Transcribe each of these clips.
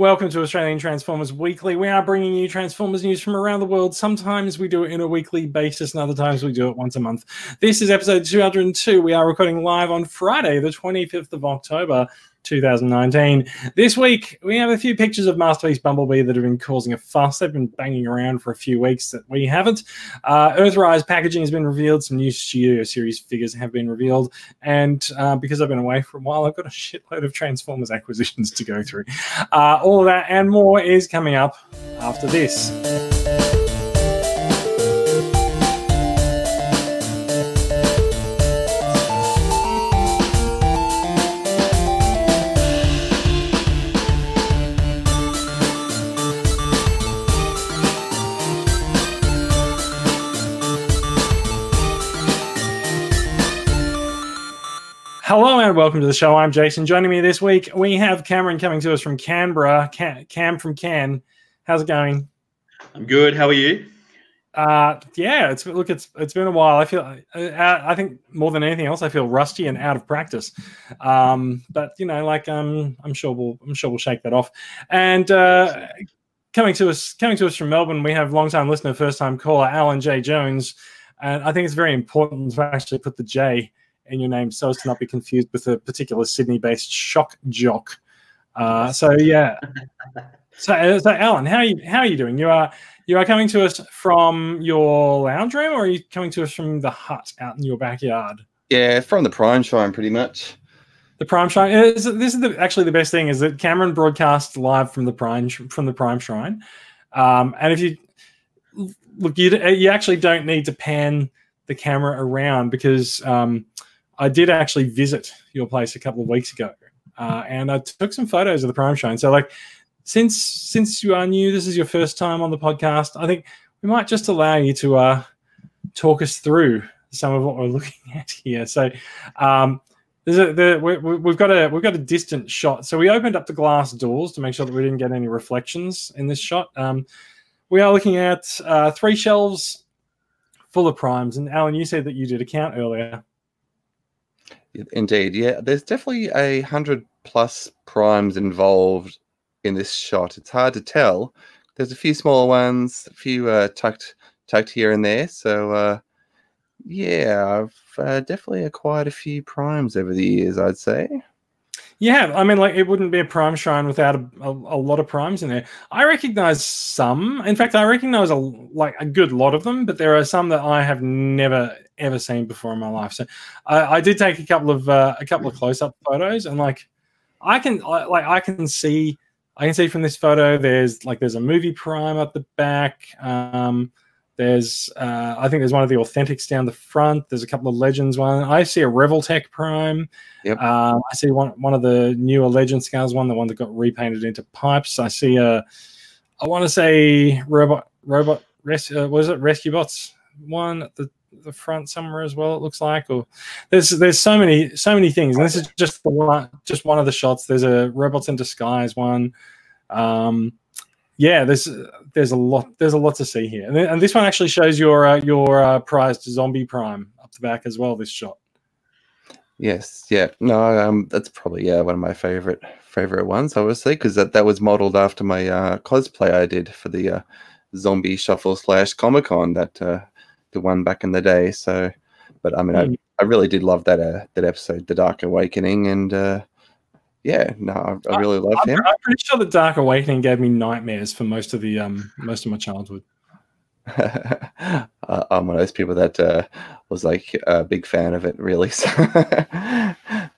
Welcome to Australian Transformers Weekly. We are bringing you Transformers news from around the world. Sometimes we do it in a weekly basis, and other times we do it once a month. This is episode 202. We are recording live on Friday, the 25th of October, 2019. This week, we have a few pictures of Masterpiece Bumblebee that have been causing a fuss. They've been banging around for a few weeks that we haven't. Uh, Earthrise packaging has been revealed. Some new Studio Series figures have been revealed. And uh, because I've been away for a while, I've got a shitload of Transformers acquisitions to go through. Uh, all of that and more is coming up after this. Hello and welcome to the show. I'm Jason. Joining me this week, we have Cameron coming to us from Canberra. Cam, from Can. How's it going? I'm good. How are you? Uh, yeah, it's look, it's it's been a while. I feel, uh, I think more than anything else, I feel rusty and out of practice. Um, but you know, like um, I'm sure we'll I'm sure we'll shake that off. And uh, coming to us coming to us from Melbourne, we have long time listener, first time caller Alan J Jones. And I think it's very important to actually put the J in your name so as to not be confused with a particular Sydney-based shock jock. Uh, so yeah. So, uh, so Alan, how are you? How are you doing? You are you are coming to us from your lounge room, or are you coming to us from the hut out in your backyard? Yeah, from the Prime Shrine, pretty much. The Prime Shrine. Is, this is the, actually the best thing is that Cameron broadcasts live from the Prime from the Prime Shrine, um, and if you look, you you actually don't need to pan the camera around because um, I did actually visit your place a couple of weeks ago, uh, and I took some photos of the Prime Shrine. So, like, since since you are new, this is your first time on the podcast. I think we might just allow you to uh, talk us through some of what we're looking at here. So, um, there's a, the, we, have got a we've got a distant shot. So we opened up the glass doors to make sure that we didn't get any reflections in this shot. Um, we are looking at uh, three shelves full of primes. And Alan, you said that you did a count earlier. Indeed, yeah. There's definitely a hundred plus primes involved in this shot. It's hard to tell. There's a few smaller ones, a few uh, tucked tucked here and there. So uh, yeah, I've uh, definitely acquired a few primes over the years. I'd say. Yeah, I mean, like it wouldn't be a prime shrine without a, a, a, lot of primes in there. I recognize some. In fact, I recognize a like a good lot of them, but there are some that I have never ever seen before in my life. So I, I did take a couple of uh, a couple of close up photos, and like I can I, like I can see I can see from this photo. There's like there's a movie prime at the back. Um, there's, uh, I think there's one of the authentics down the front. There's a couple of legends one. I see a Revoltech Prime. Yep. Uh, I see one one of the newer Legend scales one, the one that got repainted into pipes. I see a, I want to say robot robot res, uh, was it Rescue Bots one at the the front somewhere as well. It looks like, or there's there's so many so many things, and this is just the one just one of the shots. There's a robots in disguise one. Um, yeah, there's there's a lot there's a lot to see here, and, and this one actually shows your uh, your uh, prized zombie prime up the back as well. This shot. Yes, yeah, no, um, that's probably yeah one of my favorite favorite ones, obviously, because that that was modeled after my uh, cosplay I did for the uh, zombie shuffle slash Comic Con that uh, the one back in the day. So, but I mean, mm. I, hmm. I really did love that uh, that episode, The Dark Awakening, and uh, yeah, no, I, I really love him. I'm pretty sure the Dark Awakening gave me nightmares for most of the um most of my childhood. uh, I'm one of those people that uh, was like a big fan of it, really.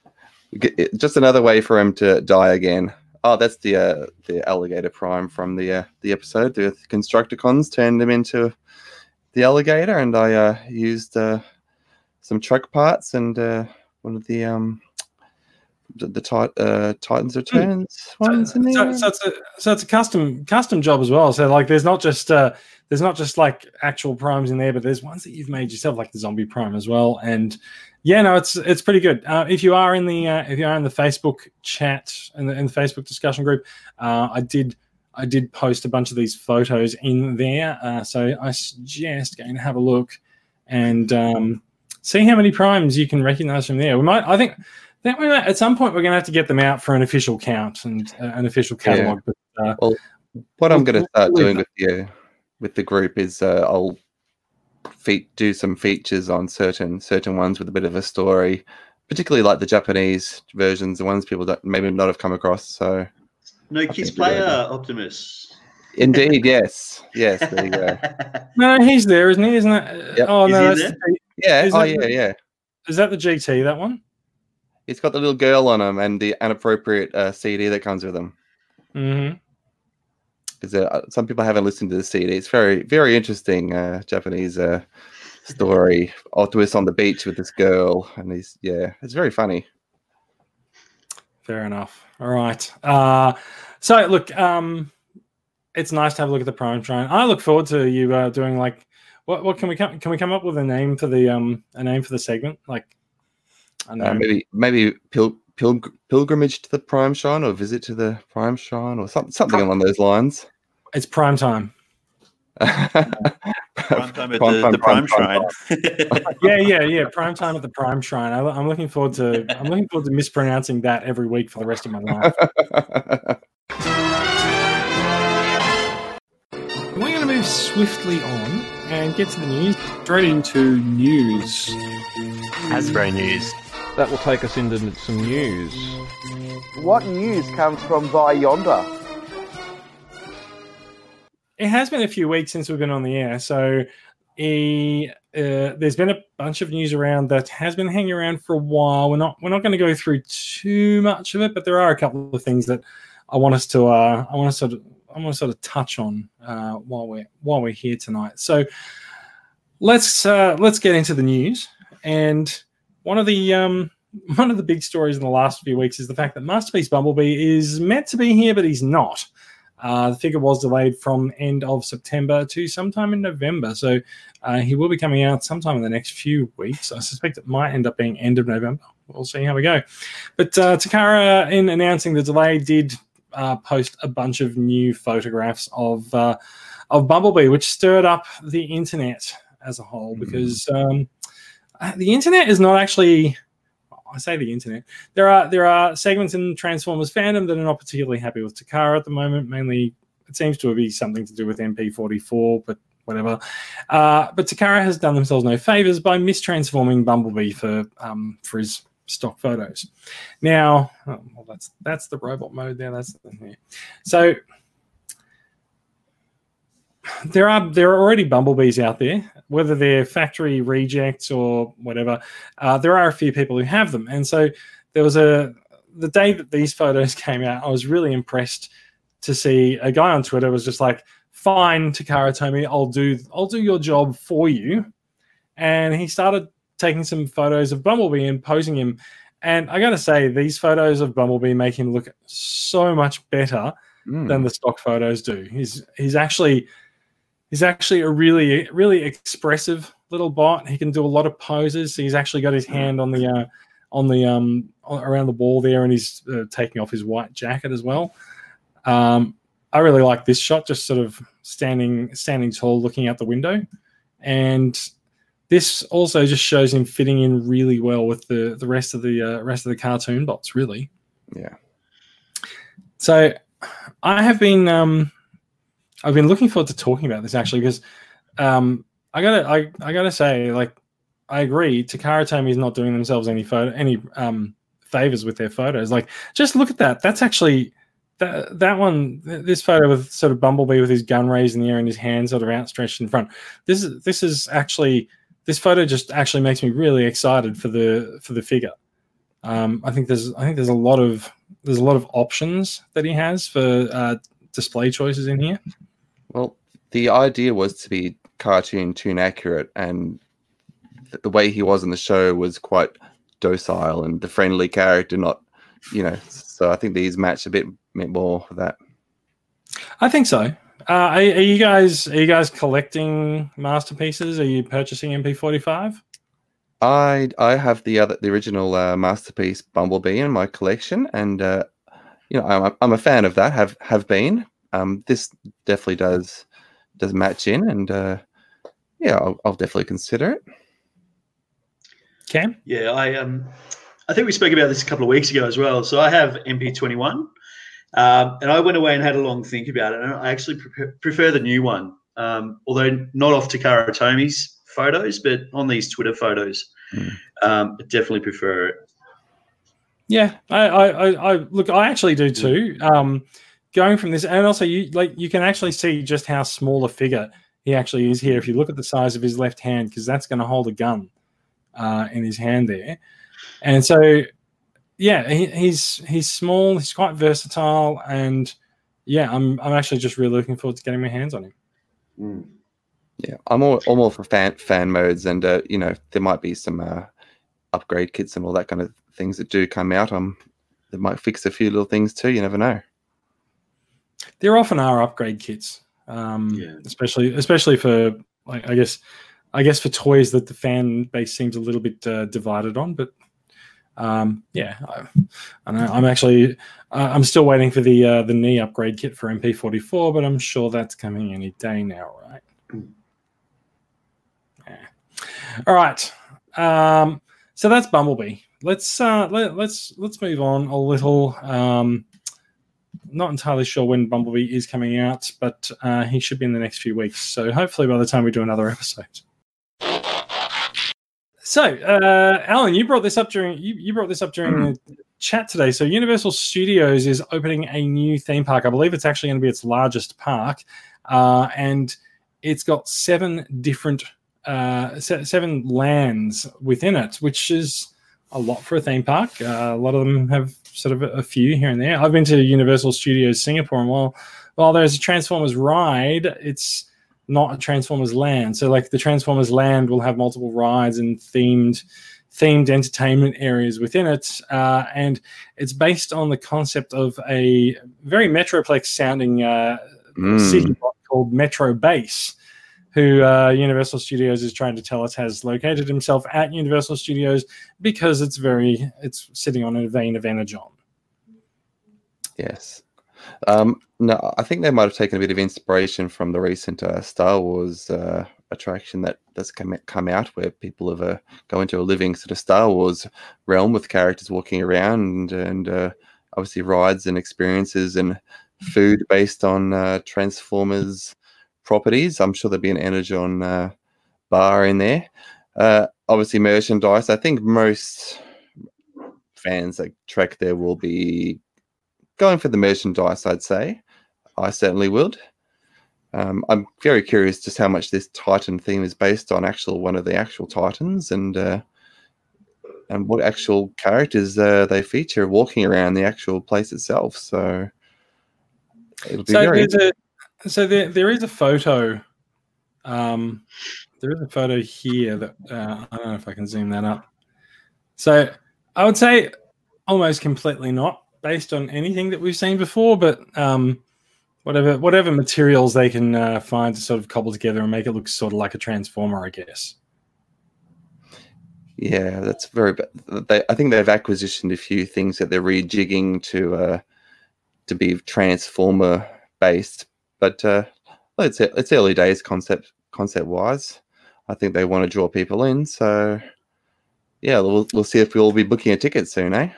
Just another way for him to die again. Oh, that's the uh, the alligator prime from the uh, the episode. The Constructicons turned him into the alligator, and I uh, used uh, some truck parts and uh, one of the um, the, the uh, Titans hmm. Returns ones so, in there. So, so, it's a so it's a custom custom job as well. So like, there's not just uh, there's not just like actual primes in there, but there's ones that you've made yourself, like the zombie prime as well. And yeah, no, it's it's pretty good. Uh, if you are in the uh, if you are in the Facebook chat and the, in the Facebook discussion group, uh, I did I did post a bunch of these photos in there. Uh, so I suggest going to have a look and um, see how many primes you can recognize from there. We might, I think, that we might, at some point we're going to have to get them out for an official count and uh, an official catalog. Yeah. uh, Well, what I'm going to start we'll doing with the with the group is uh, I'll fe- do some features on certain certain ones with a bit of a story, particularly like the Japanese versions, the ones people that maybe not have come across. So, No kids think player. Optimus. indeed, yes, yes, there you go. no, he's there, isn't he? Isn't that? Yep. Oh Is no, he there? the, Yeah, Is oh yeah, the- yeah. is that the GT? That one? It's got the little girl on him and the inappropriate uh, CD that comes with them. Mm-hmm. Because uh, some people haven't listened to the CD. It's very, very interesting uh, Japanese uh, story. Optimus on the beach with this girl, and he's yeah, it's very funny. Fair enough. All right. Uh, so look, um, it's nice to have a look at the prime shrine. I look forward to you uh, doing like what? What can we come? Can we come up with a name for the um a name for the segment? Like, I don't know. Uh, maybe maybe pil- pilgr- pilgrimage to the prime shrine or visit to the prime shrine or something something along those lines. it's prime time. Prime time at Prime the, time, the prime Prime, time, Shrine. Yeah, yeah, yeah. Prime time at the prime shrine. I, I'm looking forward to. I'm looking forward to mispronouncing that every week for the rest of my life. We're going to move swiftly on and get to the news. Straight into news. Hasbro news. That will take us into some news. What news comes from by yonder? It has been a few weeks since we've been on the air, so eh, uh, there's been a bunch of news around that has been hanging around for a while. We're not we're not going to go through too much of it, but there are a couple of things that I want us to uh, I want to sort of I want to sort of touch on uh, while we're while we're here tonight. So let's uh, let's get into the news. And one of the um, one of the big stories in the last few weeks is the fact that Masterpiece Bumblebee is meant to be here, but he's not. Uh, the figure was delayed from end of September to sometime in November, so uh, he will be coming out sometime in the next few weeks. I suspect it might end up being end of November. We'll see how we go. But uh, Takara, in announcing the delay, did uh, post a bunch of new photographs of uh, of Bumblebee, which stirred up the internet as a whole Mhm. because um, the internet is not actually. I say the internet. There are there are segments in Transformers fandom that are not particularly happy with Takara at the moment. Mainly, it seems to be something to do with MP44, but whatever. Uh, but Takara has done themselves no favors by mistransforming Bumblebee for um, for his stock photos. Now, oh, well, that's that's the robot mode there. That's thing. So there are there are already bumblebees out there, whether they're factory rejects or whatever. Uh, there are a few people who have them, and so there was a the day that these photos came out. I was really impressed to see a guy on Twitter was just like, "Fine, Takara Tomy, I'll do I'll do your job for you," and he started taking some photos of Bumblebee and posing him. And I gotta say, these photos of Bumblebee make him look so much better Mm. than the stock photos do. He's he's actually he's actually a really really expressive little bot. He can do a lot of poses. He's actually got his hand on the uh, on the um around the wall there, and he's uh, taking off his white jacket as well. Um, I really like this shot, just sort of standing standing tall, looking out the window, and this also just shows him fitting in really well with the the rest of the uh, rest of the cartoon bots. Really. Yeah. So I have been um I've been looking forward to talking about this actually because um I gotta I, I gotta say like I agree Takara Tomy is not doing themselves any photo any um favors with their photos. Like just look at that. That's actually that that one th- this photo with sort of Bumblebee with his gun raised in the air and his hands sort of outstretched in front. This is this is actually this photo just actually makes me really excited for the for the figure. Um I think there's I think there's a lot of there's a lot of options that he has for uh, display choices in here. Well, the idea was to be cartoon tune accurate, and th- the way he was in the show was quite docile and the friendly character, not, you know. So I think these match a bit, bit more for that. I think so. Uh, are, are you guys are you guys collecting masterpieces? Are you purchasing MP45? I I have the other the original uh, masterpiece Bumblebee in my collection, and uh, you know I'm a, I'm a fan of that. Have have been. Um, this definitely does does match in, and uh, yeah, I'll, I'll definitely consider it. Cam? Yeah, I um, I think we spoke about this a couple of weeks ago as well. So I have MP21, Um, and I went away and had a long think about it, and I actually prefer, prefer the new one. Um, although not off Takara Tomy's photos, but on these Twitter photos, Hmm. um, I definitely prefer it. Yeah, I, I, I, I look. I actually do too. Um, going from this, and also you like you can actually see just how small a figure he actually is here if you look at the size of his left hand, because that's going to hold a gun uh, in his hand there, and so yeah, he, he's he's small. He's quite versatile, and yeah, I'm I'm actually just really looking forward to getting my hands on him. Mm. Yeah, I'm all, I'm all for fan fan modes, and uh, you know there might be some uh, upgrade kits and all that kind of things that do come out. Um, that might fix a few little things too. You never know. There often are upgrade kits, um, Yeah. especially especially for like I guess I guess for toys that the fan base seems a little bit uh, divided on. But um, yeah, I, I know I'm actually uh, I'm still waiting for the uh, the knee upgrade kit for MP44, but I'm sure that's coming any day now, right? Yeah. All right. Um, so that's Bumblebee. Let's uh, let, let's let's move on a little. Um, not entirely sure when Bumblebee is coming out, but uh, he should be in the next few weeks. So hopefully by the time we do another episode. So, uh, Alan, you brought this up during you, you brought this up during the chat today. So, Universal Studios is opening a new theme park. I believe it's actually going to be its largest park, uh, and it's got seven different uh, se- seven lands within it, which is a lot for a theme park. Uh, a lot of them have sort of a, a few here and there. I've been to Universal Studios Singapore, and while while there's a Transformers ride, it's not a Transformers land. So like the Transformers land will have multiple rides and themed themed entertainment areas within it, uh, and it's based on the concept of a very Metroplex sounding uh, Mm. city called Metrobase, who uh, Universal Studios is trying to tell us has located himself at Universal Studios because it's very it's sitting on a vein of Energon. Yes. Um, no, I think they might have taken a bit of inspiration from the recent uh, Star Wars uh, attraction that that's come come out, where people have uh, go into a living sort of Star Wars realm with characters walking around and, and uh, obviously rides and experiences and food based on uh, Transformers properties. I'm sure there'll be an Energon uh, bar in there. Uh, obviously, merchandise. I think most fans that trek there will be going for the merchandise, I'd say. I certainly would. Um, I'm very curious just how much this Titan theme is based on actual one of the actual Titans and uh, and what actual characters uh, they feature walking around the actual place itself. So it'll be So very there's a so there there is a photo. Um, there is a photo here that uh, I don't know if I can zoom that up. So I would say almost completely not based on anything that we've seen before, but um, whatever whatever materials they can uh, find to sort of cobble together and make it look sort of like a transformer, I guess. Yeah, that's very. They, I think they've acquisitioned a few things that they're rejigging to uh, to be transformer based, but uh, it's it's early days concept concept wise. I think they want to draw people in, so yeah, we'll we'll see if we'll be booking a ticket soon, eh?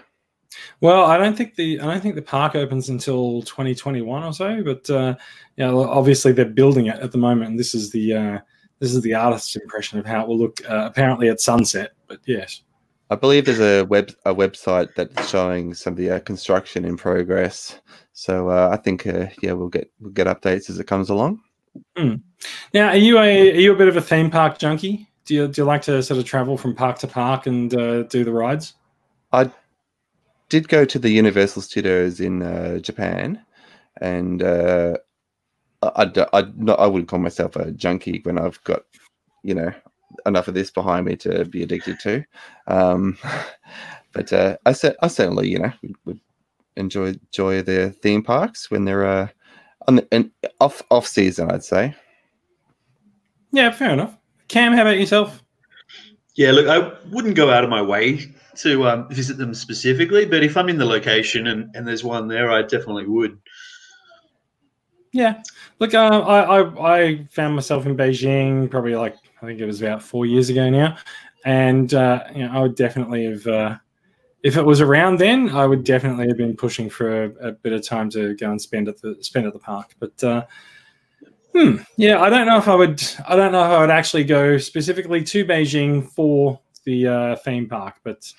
Well, I don't think the I don't think the park opens until 2021 or so, but uh, yeah, obviously they're building it at the moment. And this is the uh, this is the artist's impression of how it will look. Uh, apparently at sunset, but yes. I believe there's a web a website that's showing some of the uh, construction in progress. So uh, I think uh, yeah, we'll get we'll get updates as it comes along. Now, are you a are you a bit of a theme park junkie? Do you do you like to sort of travel from park to park and uh, do the rides? I did go to the Universal Studios in uh, Japan, and uh, I, I, I, not, I wouldn't call myself a junkie when I've got, you know, enough of this behind me to be addicted to. Um, but uh, I, cer- I certainly, you know, would, would enjoy enjoy the theme parks when they're uh, on the, and off off season. I'd say. Yeah, fair enough. Cam, how about yourself? Yeah, look, I wouldn't go out of my way to um, visit them specifically, but if I'm in the location and, and there's one there, I definitely would. Yeah, look, uh, I, I I found myself in Beijing probably like I think it was about four years ago now, and uh, you know I would definitely have uh, if it was around then, I would definitely have been pushing for a, a bit of time to go and spend at the spend at the park. But uh, hmm, yeah, I don't know if I would. I don't know if I would actually go specifically to Beijing for the uh, theme park. But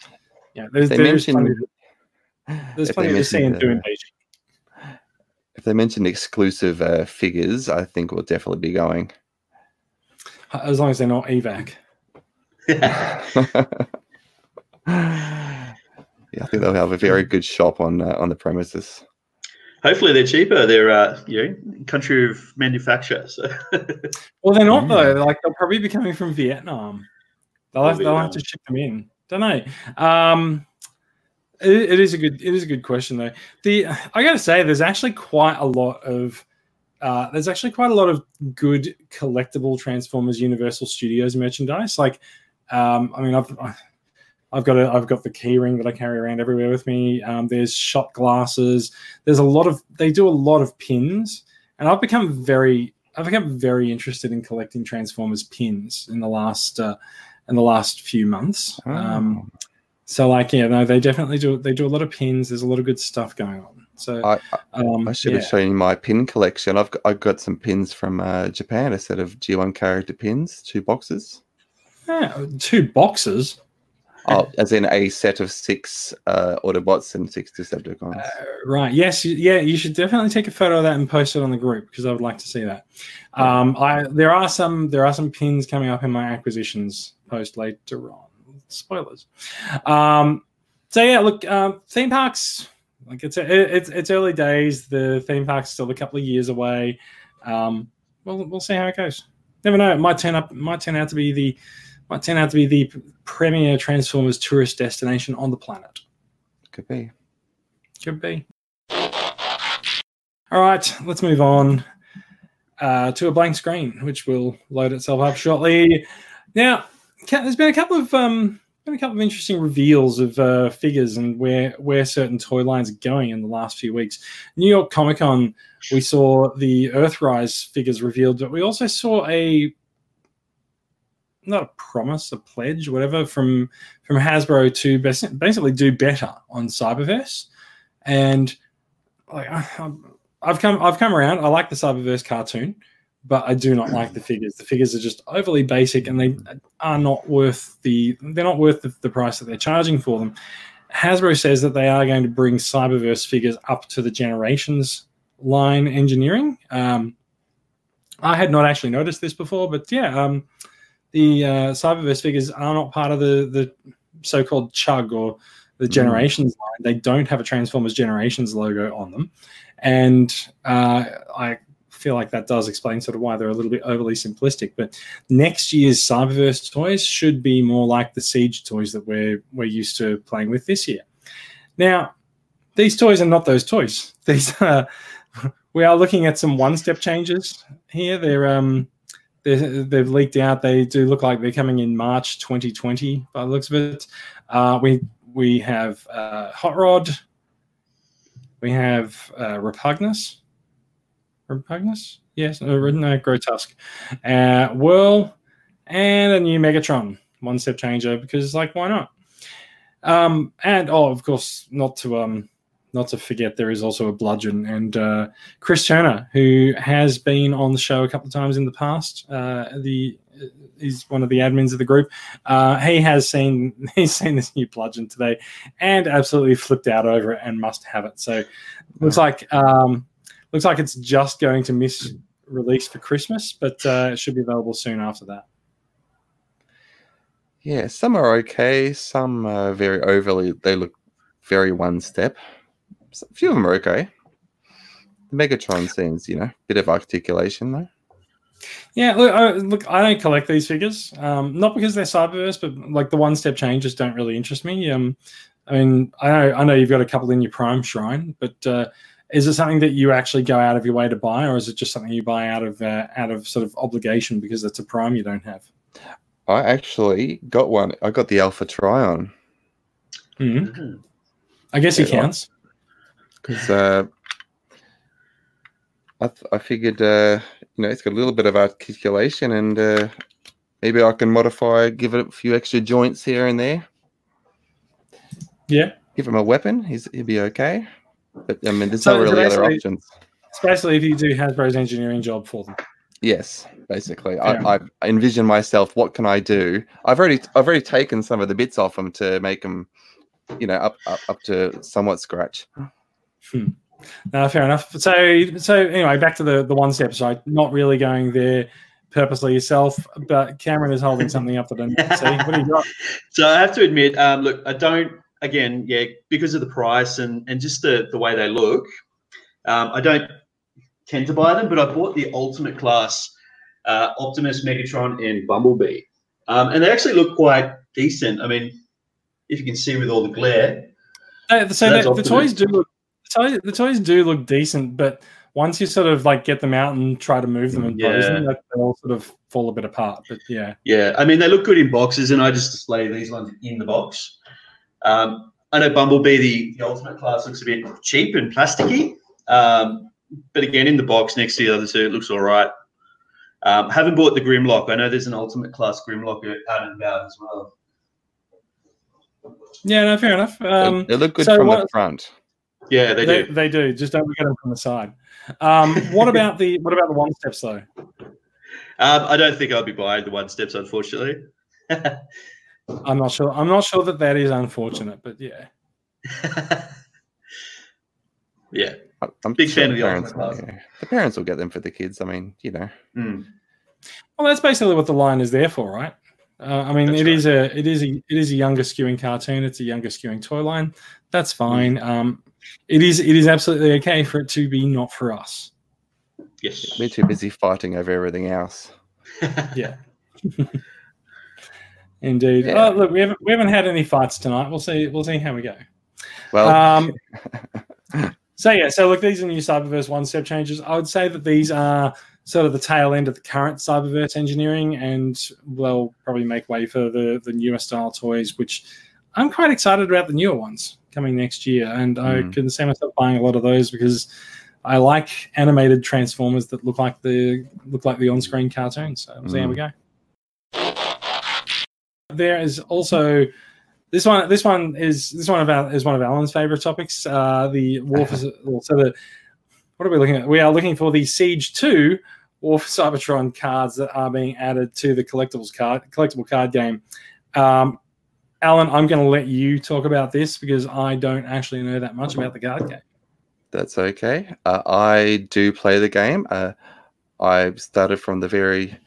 yeah, there's, They there's plenty, mentioned there's if plenty to see and do in Beijing. if they mentioned exclusive uh, figures, I think we'll definitely be going. As long as they're not evac. yeah, I think they'll have a very good shop on uh, on the premises. Hopefully they're cheaper. They're uh, you know country of manufacture. So Well, they're not Mm. though. Like they'll probably be coming from Vietnam. They'll have, they'll have to ship them in. Don't know. Um, it, it is a good it is a good question though. The I got to say, there's actually quite a lot of uh, there's actually quite a lot of good collectible Transformers Universal Studios merchandise. Like, um, I mean, I've I've got a I've got the key ring that I carry around everywhere with me. Um, there's shot glasses. There's a lot of they do a lot of pins, and I've become very I've become very interested in collecting Transformers pins in the last uh, in the last few months. Um, so like yeah, no, they definitely do. They do a lot of pins. There's a lot of good stuff going on. So I, um, I should yeah. have shown you my pin collection. I've got, I've got some pins from uh, Japan, a set of G1 character pins, two boxes. Yeah, two boxes. Oh, as in a set of six uh, Autobots and six Decepticons. Uh, right. Yes. you- Yeah. You should definitely take a photo of that and post it on the group because I would like to see that. Um, I there are some there are some pins coming up in my acquisitions post later on. Spoilers. Um, so yeah, look, um, theme parks. Like it's it's it's early days. The theme park's still a couple of years away. Um, we'll we'll see how it goes. Never know. It might turn up. Might turn out to be the might turn out to be the premier Transformers tourist destination on the planet. Could be. Could be. All right, let's move on uh, to a blank screen, which will load itself up shortly. Now, there's been a couple of um, been a couple of interesting reveals of uh, figures and where where certain toy lines are going in the last few weeks. New York Comic Con, we saw the Earthrise figures revealed, but we also saw a not a promise, a pledge, whatever from from Hasbro to basically do better on Cyberverse, and like I, I've come I've come around. I like the Cyberverse cartoon, but I do not like the figures. The figures are just overly basic, and they are not worth the they're not worth the, the price that they're charging for them. Hasbro says that they are going to bring Cyberverse figures up to the Generations line engineering. Um, I had not actually noticed this before, but yeah, um, the uh, Cyberverse figures are not part of the the so-called Chug or the Mm. Generations line. They don't have a Transformers Generations logo on them, and uh, I feel like that does explain sort of why they're a little bit overly simplistic. But next year's Cyberverse toys should be more like the Siege toys that we're we're used to playing with this year. Now, these toys are not those toys. These are we are looking at some one-step changes here. They're um they're, they've leaked out. They do look like they're coming in March 2020 by the looks of it. Uh, we we have uh, Hot Rod. We have uh, Repugnus. Repugnus? Yes, uh, no, Grotusk. Uh, Whirl and a new Megatron. One step changer because, like, why not? Um, and oh, of course, not to um, not to forget, there is also a bludgeon and uh, Chris Turner, who has been on the show a couple of times in the past. Uh, the he's one of the admins of the group. Uh, he has seen he's seen this new bludgeon today, and absolutely flipped out over it and must have it. So looks like um, looks like it's just going to miss release for Christmas, but uh, it should be available soon after that. Yeah, some are okay. Some are very overly. They look very one step. A few of them are okay. The Megatron seems, you know, bit of articulation though. Yeah, look, I, look, I don't collect these figures, um, not because they're Cyberverse, but like the one-step changes don't really interest me. Um, I mean, I know, I know you've got a couple in your Prime Shrine, but uh, is it something that you actually go out of your way to buy, or is it just something you buy out of uh, out of sort of obligation because it's a Prime you don't have? I actually got one. I got the Alpha Trion Mhm. Mhm. I guess he Yeah, well- counts. because uh, I th- I figured uh, you know it's got a little bit of articulation and uh, maybe I can modify, give it a few extra joints here and there. Yeah. Give him a weapon, he's he'll be okay. But I mean, there's So not really other options. Especially if you do Hasbro's engineering job for them. Yes, basically. Yeah. I, I envision myself. What can I do? I've already I've already taken some of the bits off them to make them, you know, up up, up to somewhat scratch. No, fair enough. So, so anyway, back to the the one step side. Not really going there purposely yourself, but Cameron is holding something up that I didn't see. What do you got? So I have to admit, um, look, I don't. Again, yeah, because of the price and and just the the way they look, um, I don't tend to buy them. But I bought the Ultimate Class uh, Optimus, Megatron, and Bumblebee, um, and they actually look quite decent. I mean, if you can see with all the glare, Uh, so the, the toys do look the toys, the toys do look decent, but once you sort of like get them out and try to move them and pose them, they all sort of fall a bit apart. But yeah, Yeah, I mean they look good in boxes, and I just display these ones in the box. Um, I know Bumblebee, the, the Ultimate Class, looks a bit cheap and plasticky, um, but again, in the box next to the other two, it looks all right. Um, haven't bought the Grimlock. I know there's an Ultimate Class Grimlock out and about as well. yeah, no, fair enough. They- Um, they look good so from the front. Yeah, they, they, do. they do. Just don't look at them from the side. Um, what about the what about the one steps though? Um, I don't think I'll be buying the one steps, unfortunately. I'm not sure. I'm not sure that that is unfortunate, but yeah. yeah. I- I'm Big fan of the parents, Ultimate Class. yeah. The parents will get them for the kids. I mean, you know, Mm. Well, that's basically what the line is there for, right? Uh, I mean, That's it right. is a it is a it is a younger skewing cartoon. It's a younger skewing toy line. That's fine. Um, it is it is absolutely okay for it to be not for us. Yes. we're too busy fighting over everything else. Yeah. Indeed. Yeah. Oh, look, we haven't we haven't had any fights tonight. We'll see. We'll see how we go. Well, Um, so yeah, so look, these are new Cyberverse one step changes. I would say that these are sort of the tail end of the current Cyberverse engineering, and will probably make way for the the newer style toys, which I'm quite excited about the newer ones coming next year, and I Mm. can see myself buying a lot of those because I like animated Transformers that look like the look like the on screen cartoons. So we'll see how we go. There is also this one. This one is this one of our, is one of Alan's favorite topics. Uh, the War for so the what are we looking at? We are looking for the Siege Two War for Cybertron cards that are being added to the collectibles card collectible card game. Um, Alan, I'm going to let you talk about this because I don't actually know that much about the card game. That's okay. Uh, I do play the game. Uh, I started from the very,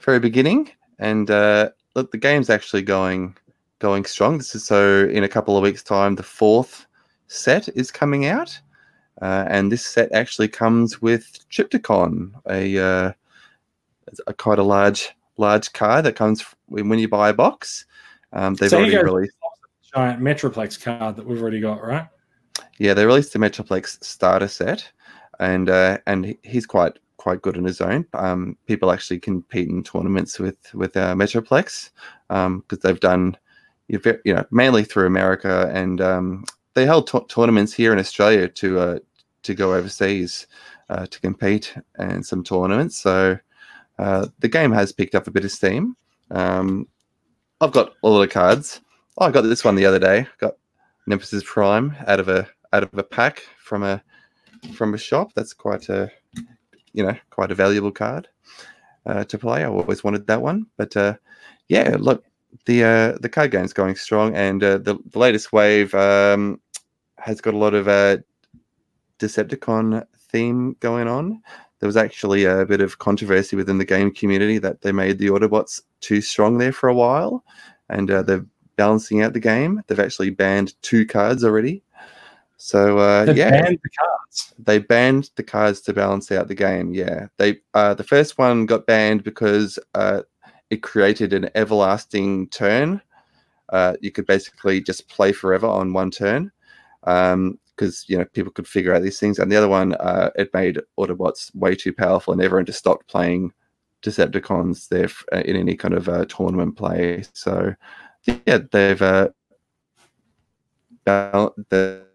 very beginning, and uh, look, the game's actually going, going strong. This is so. In a couple of weeks' time, the fourth set is coming out, uh, and this set actually comes with Trypticon, a, uh, a quite a large, large card that comes when you buy a box. Um, they've So already released. Giant Metroplex card that we've already got, right? Yeah, they released the Metroplex starter set, and uh, and he's quite quite good on his own. Um, people actually compete in tournaments with with uh, Metroplex because they've done you know mainly through America, and um, they held tou- tournaments here in Australia to uh, to go overseas uh, to compete and some tournaments. So uh, the game has picked up a bit of steam. Um, I've got a lot of cards. Oh, I got this one the other day. Got Nemesis Prime out of a out of a pack from a from a shop. That's quite a you know quite a valuable card uh, to play. I always wanted that one, but uh, yeah, look the uh, the card game's going strong, and uh, the the latest wave um, has got a lot of uh, Decepticon theme going on. There was actually a bit of controversy within the game community that they made the Autobots too strong there for a while, and uh, they're balancing out the game. They've actually banned two cards already. So uh, They've yeah, banned the cards. they banned the cards to balance out the game. Yeah, they uh, the first one got banned because uh, it created an everlasting turn. Uh, you could basically just play forever on one turn because you know people could figure out these things. And the other one, uh, it made Autobots way too powerful, and everyone just stopped playing Decepticons there uh, in any kind of uh, tournament play. So yeah, they've uh, the-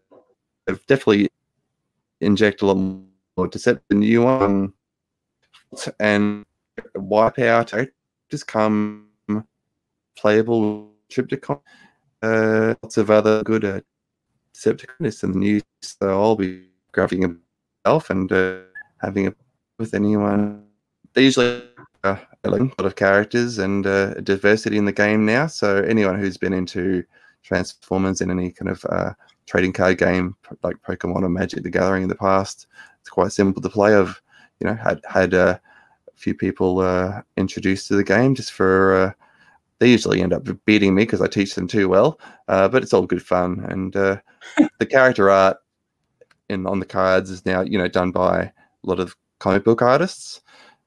they've definitely inject a lot more the new one and wipe out. just come playable Trypticon. Uh, lots of other good uh, Decepticon in the news, so I'll be grabbing myself and uh, having it with anyone. They usually uh, a lot of characters and uh, diversity in the game now. So anyone who's been into Transformers in any kind of uh, trading card game like Pokemon or Magic the Gathering in the past, it's quite simple to play. I've you know had had uh, a few people uh, introduced to the game just for. Uh, they usually end up beating me because I teach them too well, uh, but it's all good fun. And uh, the character art in on the cards is now you know done by a lot of comic book artists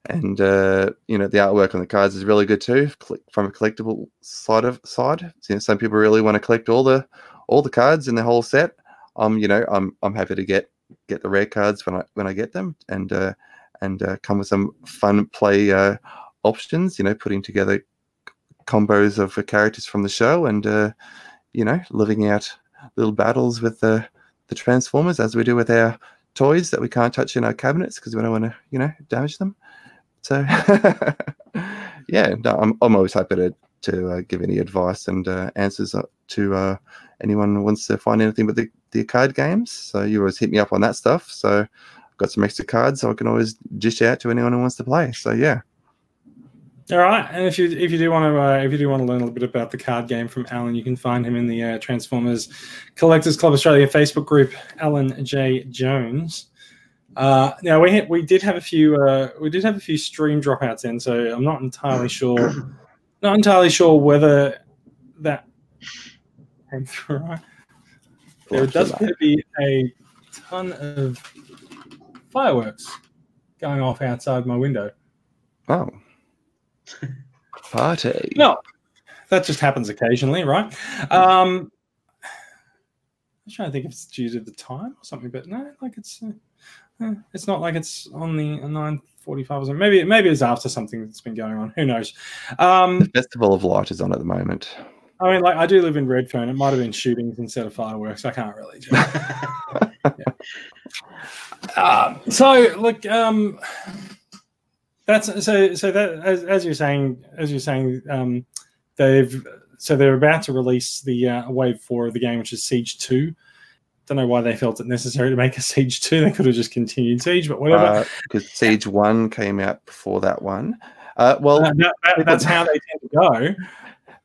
and uh, you know the artwork on the cards is really good too from a collectible side of side. You know, some people really want to collect all the all the cards in the whole set. Um, you know, I'm I'm happy to get get the rare cards when I when I get them, and uh, and uh, come with some fun play uh, options. You know, putting together combos of characters from the show, and uh, you know, living out little battles with the the Transformers as we do with our toys that we can't touch in our cabinets because we don't want to, you know, damage them. So, yeah, no, I'm, I'm always happy to, to uh, give any advice and uh, answers uh, to uh, anyone who wants to find anything but the, the card games. So, you always hit me up on that stuff. So, I've got some extra cards, so I can always dish out to anyone who wants to play. So, yeah. All right, and if you if you do want to uh, if you do want to learn a little bit about the card game from Alan, you can find him in the uh, Transformers Collectors Club Australia Facebook group, Alan J Jones. Uh, now we had, we did have a few uh, we did have a few stream dropouts in, so I'm not entirely sure not entirely sure whether that came through. Right. There does appear to be a ton of fireworks going off outside my window. Oh, party! No, that just happens occasionally, right? Um, I'm trying to think if it's due to the time or something, but no, like it's. Uh, Eh, it's not like it's on the 945 or something. Maybe maybe it's after something that's been going on. Who knows? Um, the Festival of Light is on at the moment. I mean, like I do live in Redfern. It might have been shootings instead of fireworks. I can't really. yeah. um, so look, um, that's so so that as, as you're saying, as you're saying, um, they've so they're about to release the uh, wave four of the game, which is Siege Two don't know why they felt it necessary to make a Siege 2. They could have just continued Siege, but whatever. Because uh, Siege 1 came out before that one. Uh, well, uh, that, that, that's how they tend to go.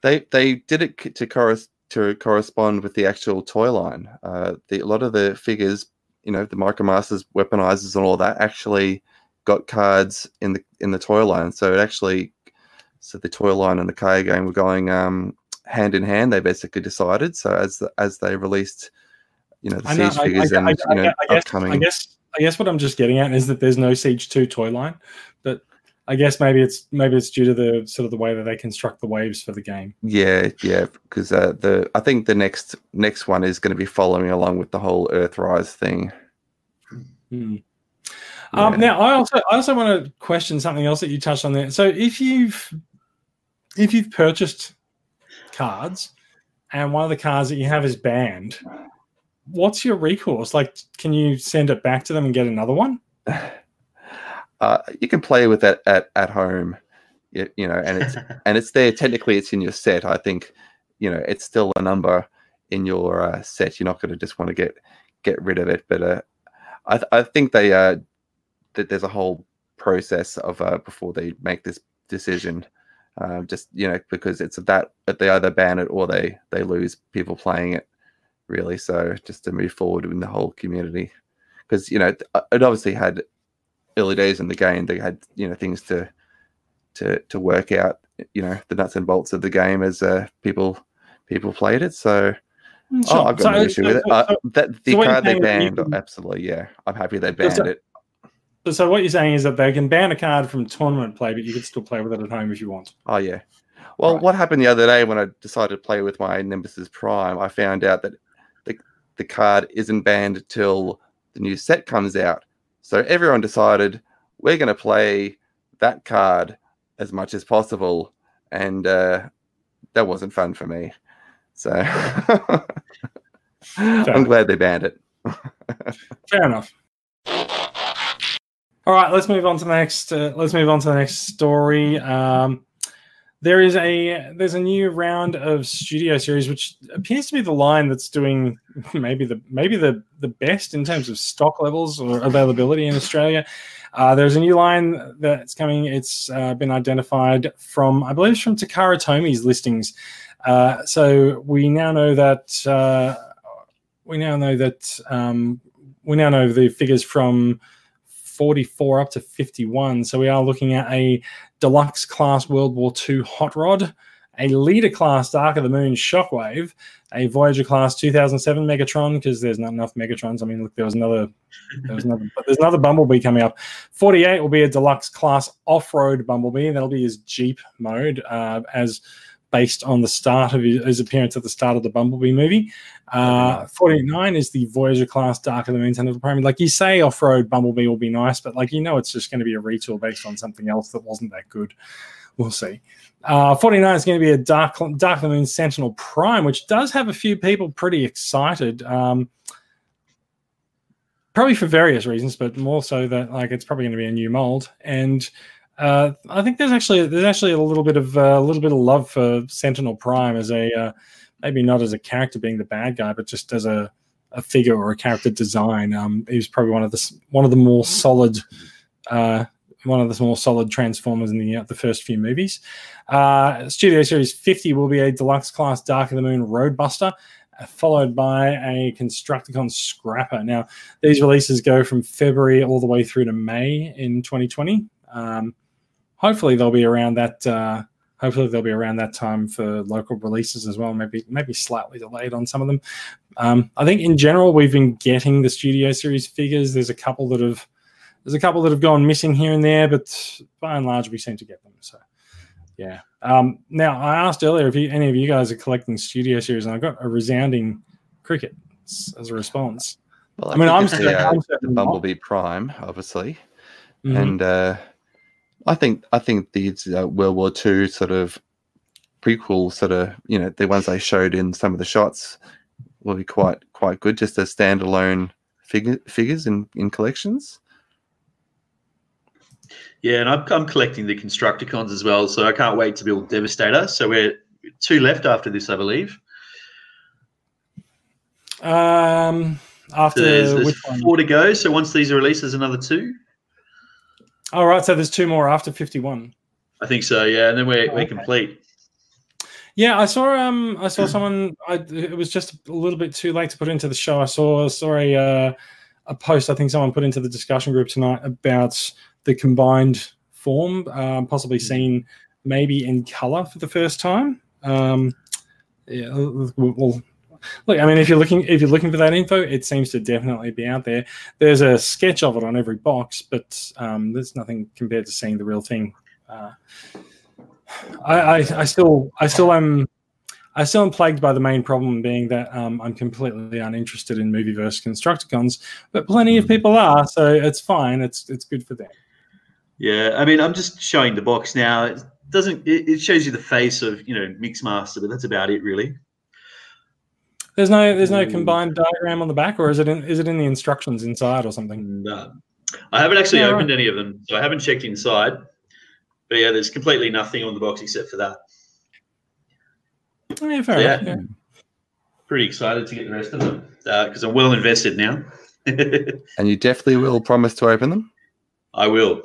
They they did it to, cor- to correspond with the actual toy line. Uh, the, a lot of the figures, you know, the Micromasters, weaponizers, and all that actually got cards in the in the toy line. So it actually, so the toy line and the card game were going um, hand in hand. They basically decided. So as as they released you know the siege know, figures I, I, and I, you know guess, upcoming. I guess I guess what I'm just getting at is that there's no Siege Two toy line, but I guess maybe it's maybe it's due to the sort of the way that they construct the waves for the game. Yeah, yeah, because uh, the I think the next next one is going to be following along with the whole Earthrise thing. Hmm. Yeah. Um, now, I also I also want to question something else that you touched on there. So, if you've if you've purchased cards and one of the cards that you have is banned, what's your recourse? Like, can you send it back to them and get another one? Uh, you can play with that at, at home, you, you know, and it's and it's there. Technically, it's in your set. I think, you know, it's still a number in your uh, set. You're not going to just want to get get rid of it. But uh, I th- I think they uh that there's a whole process of uh before they make this decision. Uh, just you know because it's that they either ban it or they they lose people playing it really. So just to move forward in the whole community, because you know it obviously had early days in the game. They had you know things to to to work out. You know the nuts and bolts of the game as uh, people people played it. So. Mm, oh, sure. Oh, I've got so, no issue so, with it. So, uh, that the card they banned, you, absolutely, yeah. I'm happy they banned it. So what you're saying is that they can ban a card from tournament play, but you can still play with it at home if you want. Oh yeah. Well, right. what happened the other day when I decided to play with my Nemesis Prime, I found out that the card isn't banned till the new set comes out. So everyone decided we're going to play that card as much as possible, and uh, that wasn't fun for me. So I'm glad they banned it. Fair enough. All right, let's move on to the next. Uh, let's move on to the next story. Um, there is a there's a new round of studio series which appears to be the line that's doing maybe the maybe the the best in terms of stock levels or availability in Australia. Uh, there's a new line that's coming. It's uh, been identified from I believe it's from Takara Tomy's listings. Uh, so we now know that uh, we now know that um, we now know the figures from 44 up to 51. So we are looking at a deluxe class World War II hot rod, a leader class Dark of the Moon Shockwave, a Voyager class 2007 Megatron because there's not enough Megatrons. I mean, look, there was another, there was another, but there's another Bumblebee coming up. 48 will be a deluxe class off-road Bumblebee. That'll be his Jeep mode, uh, as based on the start of his, his, appearance at the start of the Bumblebee movie. Uh, 49 is the Voyager class Dark of the Moon Sentinel Prime. Like you say, off road Bumblebee will be nice, but like you know, it's just going to be a retool based on something else that wasn't that good. We'll see. Uh, 49 is going to be a Dark, Dark of the Moon Sentinel Prime, which does have a few people pretty excited. Um, probably for various reasons, but more so that like it's probably going to be a new mold. And uh, I think there's actually there's actually a little bit of uh, a little bit of love for Sentinel Prime as a uh, maybe not as a character being the bad guy, but just as a, a figure or a character design. Um, he was probably one of the one of the more solid uh, one of the more solid Transformers in the uh, the first few movies. Uh, Studio Series 50 will be a deluxe class Dark of the Moon Roadbuster. Followed by a Constructicon Scrapper. Now, these releases go from February all the way through to May in 2020. Um, hopefully they'll be around that. Uh, hopefully they'll be around that time for local releases as well. Maybe maybe slightly delayed on some of them. Um, I think in general we've been getting the Studio Series figures. There's a couple that have there's a couple that have gone missing here and there, but by and large we seem to get them. So yeah. Um, now I asked earlier if you, any of you guys are collecting Studio Series, and I got a resounding cricket as a response. Well, I, I mean, I'm the, uh, the Bumblebee Prime, obviously, mm-hmm. and uh, I think I think these uh, World War II sort of prequel sort of you know the ones they showed in some of the shots will be quite quite good just as standalone figure, figures in in collections. Yeah, and I'm, I'm collecting the Constructicons as well, so I can't wait to build Devastator. So we're two left after this, I believe. Um, after so there's, there's four to go. So once these are released, there's another two. All right, so there's two more after 51. I think so, yeah, and then we're, oh, we're okay. complete. Yeah, I saw um I saw someone I it was just a little bit too late to put into the show. I saw saw a uh, a post I think someone put into the discussion group tonight about the combined form, um, possibly hmm. seen maybe in color for the first time. Um, yeah, we'll, look, I mean, if you're looking if you're looking for that info, it seems to definitely be out there. There's a sketch of it on every box, but um, there's nothing compared to seeing the real thing. Uh, I, I, I still I still am I still am plagued by the main problem being that um, I'm completely uninterested in Movieverse Constructicons, but plenty of hmm. people are, so it's fine. It's it's good for them. Yeah, I mean, I'm just showing the box now. It doesn't it, it shows you the face of you know Mixmaster, but that's about it really. There's no there's no combined diagram on the back, or is it in, is it in the instructions inside or something? No, I haven't actually yeah, opened right. any of them, so I haven't checked inside. But yeah, there's completely nothing on the box except for that. Oh, yeah, fair so, yeah, yeah, Pretty excited to get the rest of them because uh, I'm well invested now. and you definitely will promise to open them. I will.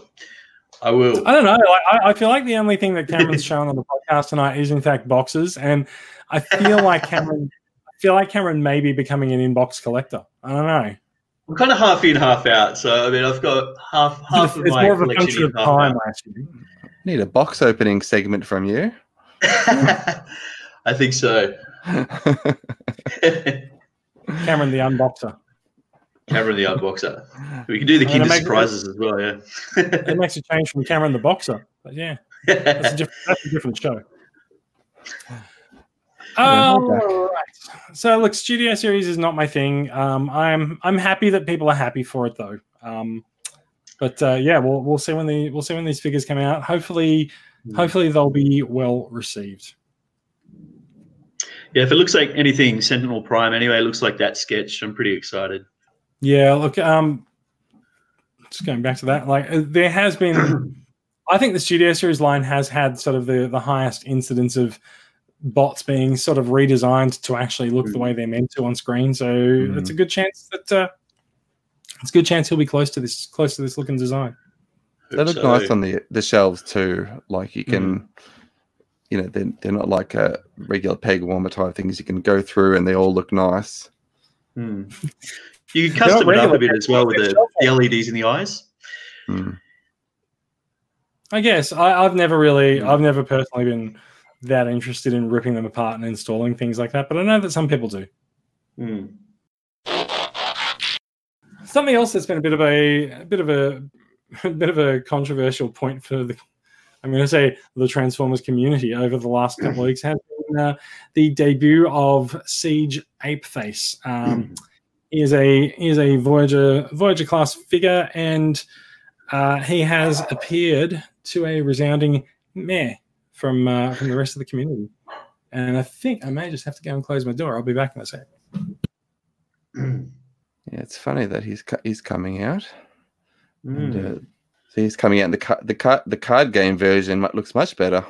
I will. I don't know. I, I feel like the only thing that Cameron's shown on the podcast tonight is, in fact, boxes, and I feel like Cameron feel like Cameron may be becoming an inbox collector. I don't know. I'm kind of half in, half out. So I mean, I've got half half it's, of my more of a function of time. Actually, need a box opening segment from you. I think so. Cameron the unboxer. Cameron the unboxer. We can do the Kinder surprises as well. Yeah, it makes a change from Cameron the boxer. But yeah, that's a, diff- that's a different show. Um, right. So look, Studio Series is not my thing. Um, I'm I'm happy that people are happy for it though. Um, but uh, yeah, we'll we'll see when the we'll see when these figures come out. Hopefully, mm. hopefully they'll be well received. Yeah, if it looks like anything Sentinel Prime anyway, it looks like that sketch. I'm pretty excited. Yeah, look, um, just going back to that, like uh, there has been I think the Studio Series line has had sort of the the highest incidence of bots being sort of redesigned to actually look the Mm. way they're meant to on screen. So Mm. it's a good chance that uh, it's a good chance he'll be close to this close to this looking design. They look So- nice on the the shelves too. Like you can, you know, they're, they're not like a regular peg warmer type things. You can go through and they all look nice. Hmm. You can They're custom it up a bit as well with the, the LEDs in the eyes. Mm. I guess I, I've never really, Mm. I've never personally been that interested in ripping them apart and installing things like that. But I know that some people do. Hmm. Something else that's been a bit of a, a bit of a, a bit of a controversial point for the, I'm going to say the Transformers community over the last couple of weeks has been uh, the debut of Siege Ape Face. Um, he is a he is a Voyager Voyager class figure, and uh, he has appeared to a resounding meh from uh, from the rest of the community. And I think I may just have to go and close my door. I'll be back in a sec. Yeah, it's funny that he's he's coming out. And, Hmm. uh, so he's coming out. in The ca- the card the card game version looks much better.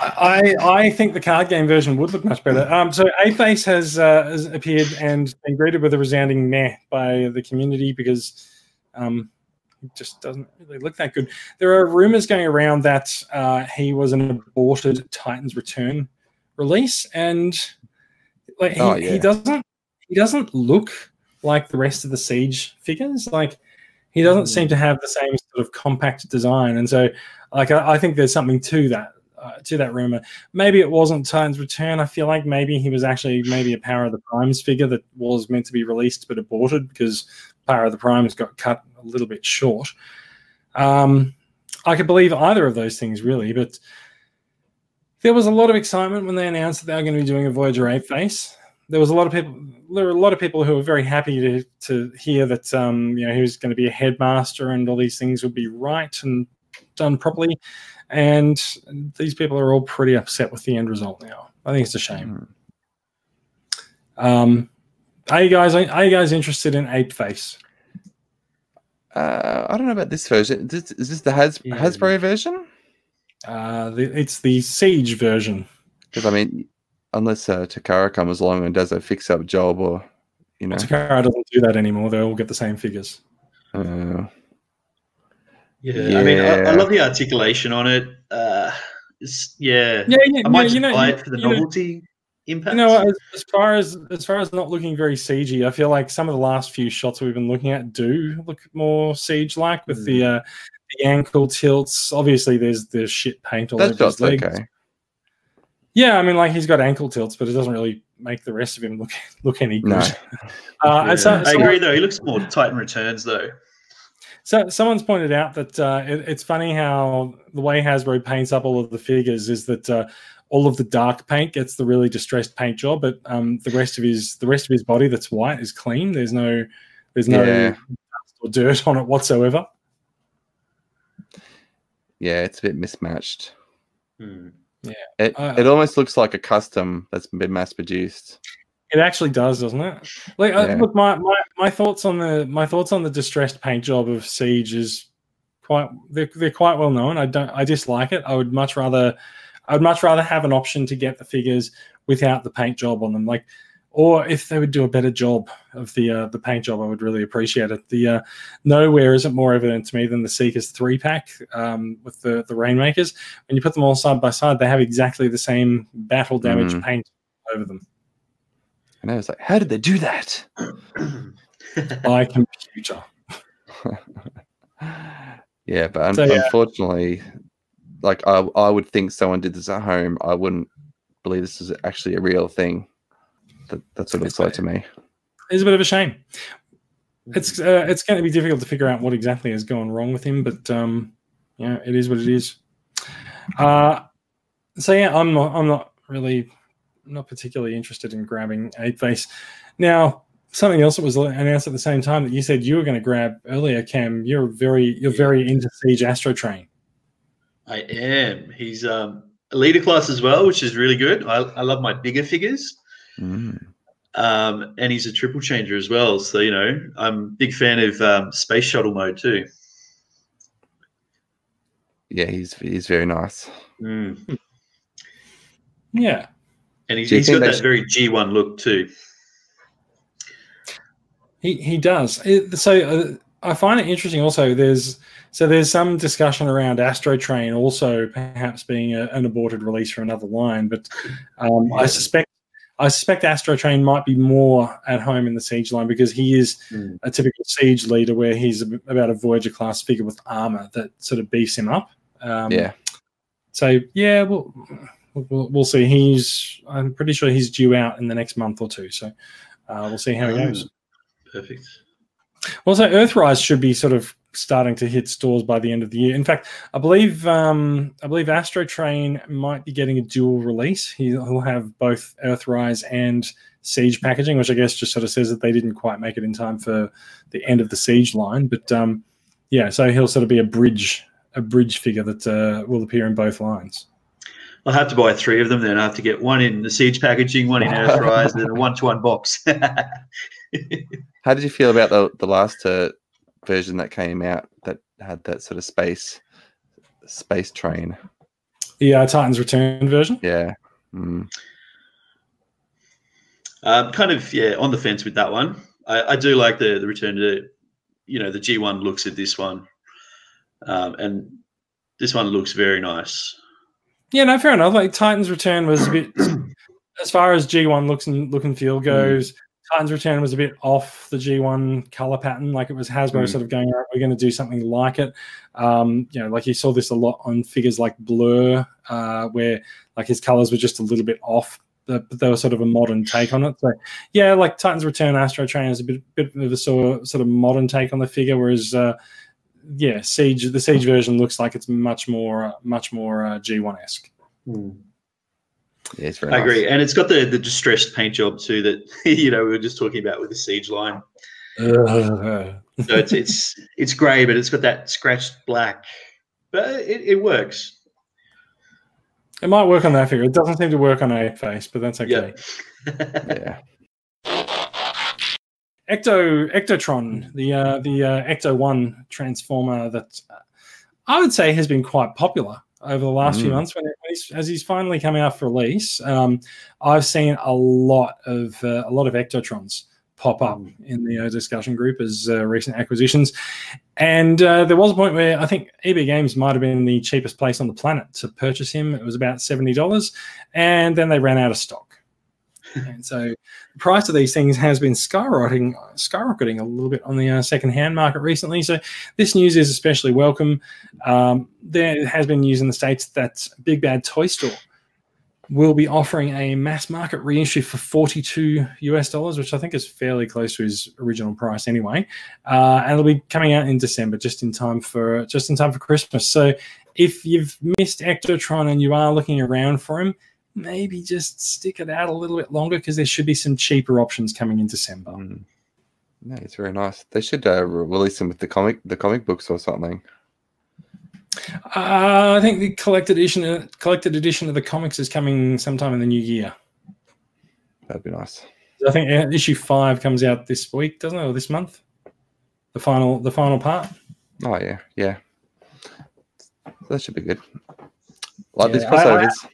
I I think the card game version would look much better. Um, so Ape Face has uh, has appeared and been greeted with a resounding meh by the community because um, just doesn't really look that good. There are rumors going around that uh, he was an aborted Titans Return release, and like he, Oh, yeah. he doesn't he doesn't look like the rest of the Siege figures. Like he doesn't seem to have the same sort of compact design, and so like I, I think there's something to that uh, to that rumor. Maybe it wasn't Titans Return. I feel like maybe he was actually maybe a Power of the Primes figure that was meant to be released but aborted because Power of the Primes got cut a little bit short. Um, I could believe either of those things really, but there was a lot of excitement when they announced that they were going to be doing a Voyager Ape Face. There was a lot of people. There were a lot of people who were very happy to to hear that um, you know he was going to be a headmaster and all these things would be right and done properly. And these people are all pretty upset with the end result now. I think it's a shame. Um, are you guys are you guys interested in Ape Face? Uh, I don't know about this version. Is this, is this the Has- Yeah. Hasbro version? Uh, the, it's the Siege version. Because I mean, unless uh, Takara comes along and does a fix-up job, or you know, Takara doesn't do that anymore. They all get the same figures. uh, Yeah, I mean, I, I love the articulation on it. Uh, it's, yeah. Yeah, yeah, I might yeah, just you know, buy it for the you know- novelty impact. You know, as, as far as as far as not looking very siegey, I feel like some of the last few shots we've been looking at do look more siege-like with the uh, the ankle tilts. Obviously, there's the shit paint all that over his legs. okay. Yeah, I mean, like he's got ankle tilts, but it doesn't really make the rest of him look look any good. No. Uh, Yeah. and so, I so- agree, though. He looks more Titan Returns, though. So someone's pointed out that uh, it, it's funny how the way Hasbro paints up all of the figures is that uh, all of the dark paint gets the really distressed paint job, but um, the rest of his the rest of his body that's white is clean. There's no there's no Yeah. dust or dirt on it whatsoever. Yeah, it's a bit mismatched. Hmm. It Uh, it almost looks like a custom that's been mass produced. It actually does, doesn't it? Like, uh, look, my, my my thoughts on the my thoughts on the distressed paint job of Siege is quite they're, they're quite well known. I don't I dislike it. I would much rather I would much rather have an option to get the figures without the paint job on them. Like, or if they would do a better job of the uh, the paint job, I would really appreciate it. The uh, nowhere isn't more evident to me than the Seekers three pack um, with the the Rainmakers. When you put them all side by side, they have exactly the same battle damage Mm. paint over them. And I was like, how did they do that? by computer. yeah, but un- So, yeah. unfortunately, like I, I would think someone did this at home. I wouldn't believe this is actually a real thing. That, that's what it looks like to me. It's a bit of a shame. It's uh, it's going to be difficult to figure out what exactly has gone wrong with him, but um, yeah, it is what it is. Uh, so yeah, I'm not I'm not really not particularly interested in grabbing Ape Face. Now, something else that was announced at the same time that you said you were going to grab earlier, Cam. You're very you're very into Siege Astro Train. I am. He's um, a leader class as well, which is really good. I, I love my bigger figures. Mm. Um, and he's a triple changer as well. So, you know, I'm a big fan of um, space shuttle mode too. yeah, he's he's very nice. Mm. Yeah. And he's, Do you he's think got that should- very G1 look too. He he does. So uh, I find it interesting. Also, there's so there's some discussion around Astro Train also perhaps being a, an aborted release for another line, but um, I suspect I suspect Astro Train might be more at home in the siege line because he is Mm. a typical siege leader where he's a, about a Voyager class figure with armor that sort of beefs him up. Um, yeah, So yeah, we'll, we'll we'll see. He's I'm pretty sure he's due out in the next month or two. So uh, we'll see how he goes. Perfect. Also, Earthrise should be sort of starting to hit stores by the end of the year. In fact, I believe um, I believe Astro Train might be getting a dual release. He, he'll have both Earthrise and Siege packaging, which I guess just sort of says that they didn't quite make it in time for the end of the Siege line. But um, yeah, so he'll sort of be a bridge a bridge figure that uh, will appear in both lines. I'll have to buy three of them then. I have to get one in the siege packaging, one in Earthrise, and then a one-to-one box. How did you feel about the the last uh, version that came out that had that sort of space space train? The uh, Titans Return version. Yeah. Mm. um, kind of yeah, on the fence with that one. I, I do like the the return to, you know, the G1 looks at this one, um, and this one looks very nice. Yeah, no, fair enough. Like Titans Return was a bit, as far as G1 looks and look and feel goes. Titans Return was a bit off the G1 color pattern. Like it was Hasbro Mm. sort of going, "All right, we're going to do something like it. Um, you know, like you saw this a lot on figures like Blur, uh, where like his colors were just a little bit off, but they were sort of a modern take on it. So yeah, like Titans Return Astro Train is a bit, bit of a sort of, sort of modern take on the figure, whereas uh, yeah, Siege the Siege version looks like it's much more much more uh, G1 esque. Yeah, it's very I nice. agree, and it's got the the distressed paint job too that you know we were just talking about with the siege line. So it's it's it's grey, but it's got that scratched black, but it, it works. It might work on that figure. It doesn't seem to work on Ape Face, but that's okay. Yeah. Yeah. Ecto Ectotron, the uh, the uh, Ecto One transformer that uh, I would say has been quite popular over the last few Mm. months. When he's, as he's finally coming out for release, um, I've seen a lot of uh, a lot of Ectotrons pop up in the uh, discussion group as uh, recent acquisitions. And uh, there was a point where I think EB Games might have been the cheapest place on the planet to purchase him. It was about seventy dollars, and then they ran out of stock. And so the price of these things has been skyrocketing, skyrocketing a little bit on the uh, second-hand market recently. So this news is especially welcome. Um, there has been news in the states that Big Bad Toy Store will be offering a mass market reissue for 42 US dollars, which I think is fairly close to his original price anyway. Uh, and it'll be coming out in December, just in time for just in time for Christmas. So if you've missed Ectotron and you are looking around for him, maybe just stick it out a little bit longer because there should be some cheaper options coming in December. Mm. No, it's very nice. They should uh, release them with the comic the comic books or something. Uh, I think the collected edition, uh, collected edition of the comics is coming sometime in the new year. That'd be nice. I think uh, issue five comes out this week, doesn't it, or this month? The final, the final part. Oh yeah, yeah. That should be good. Like these Yeah, I- crossovers.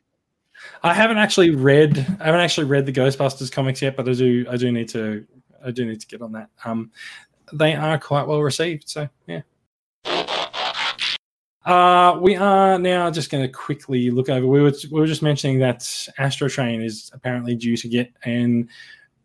I haven't actually read, I haven't actually read the Ghostbusters comics yet, but I do, I do need to, I do need to get on that. Um, they are quite well received, so yeah. Uh, we are now just going to quickly look over. We were we were just mentioning that Astro Train is apparently due to get an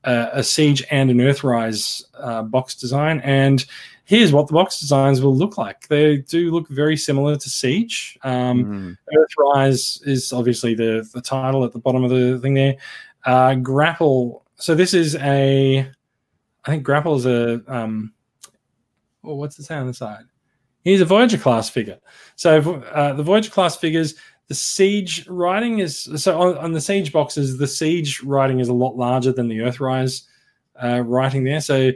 uh, a Siege and an Earthrise uh, box design, and here's what the box designs will look like. They do look very similar to Siege. Um, Mm. Earthrise is obviously the the title at the bottom of the thing there. Uh, Grapple. So this is a, I think Grapple is a. Um, oh, what's the say on the side? He's a Voyager class figure. So uh, the Voyager class figures, the Siege writing is so on, on the Siege boxes. The Siege writing is a lot larger than the Earthrise uh, writing there. So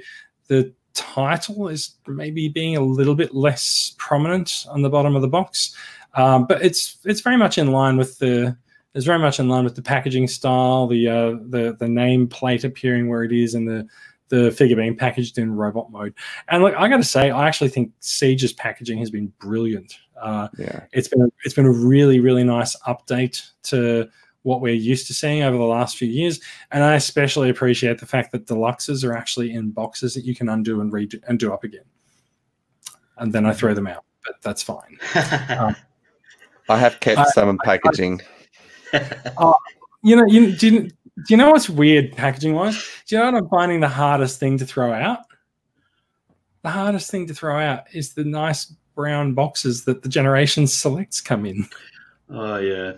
the title is maybe being a little bit less prominent on the bottom of the box. Um, but it's it's very much in line with the it's very much in line with the packaging style, the uh, the the name plate appearing where it is, and the the figure being packaged in robot mode. And like I got to say, I actually think Siege's packaging has been brilliant. Uh, Yeah. it's been it's been a really really nice update to what we're used to seeing over the last few years, and I especially appreciate the fact that deluxes are actually in boxes that you can undo and redo and do up again, and then I throw them out, but that's fine. Um, I have kept I- some in packaging. Oh, you know, you do, you, do you know what's weird packaging wise? Do you know what I'm finding the hardest thing to throw out? The hardest thing to throw out is the nice brown boxes that the Generation Selects come in. oh yeah,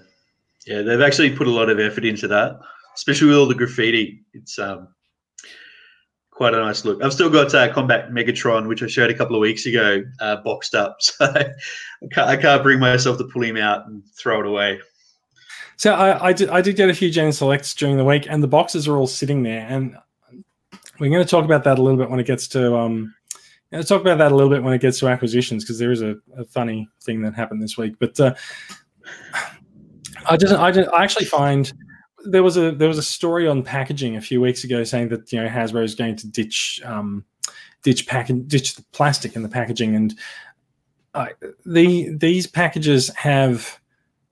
yeah. They've actually put a lot of effort into that, especially with all the graffiti. It's um quite a nice look. I've still got uh, Combat Megatron, which I showed a couple of weeks ago, uh, boxed up. So I can't, I can't bring myself to pull him out and throw it away. So I, I did I did get a few Gen Selects during the week, and the boxes are all sitting there. And we're going to talk about that a little bit when it gets to um, to talk about that a little bit when it gets to acquisitions because there is a, a funny thing that happened this week. But uh, I just I just I actually find there was a there was a story on packaging a few weeks ago saying that you know Hasbro is going to ditch um, ditch pack ditch the plastic in the packaging and uh, the these packages have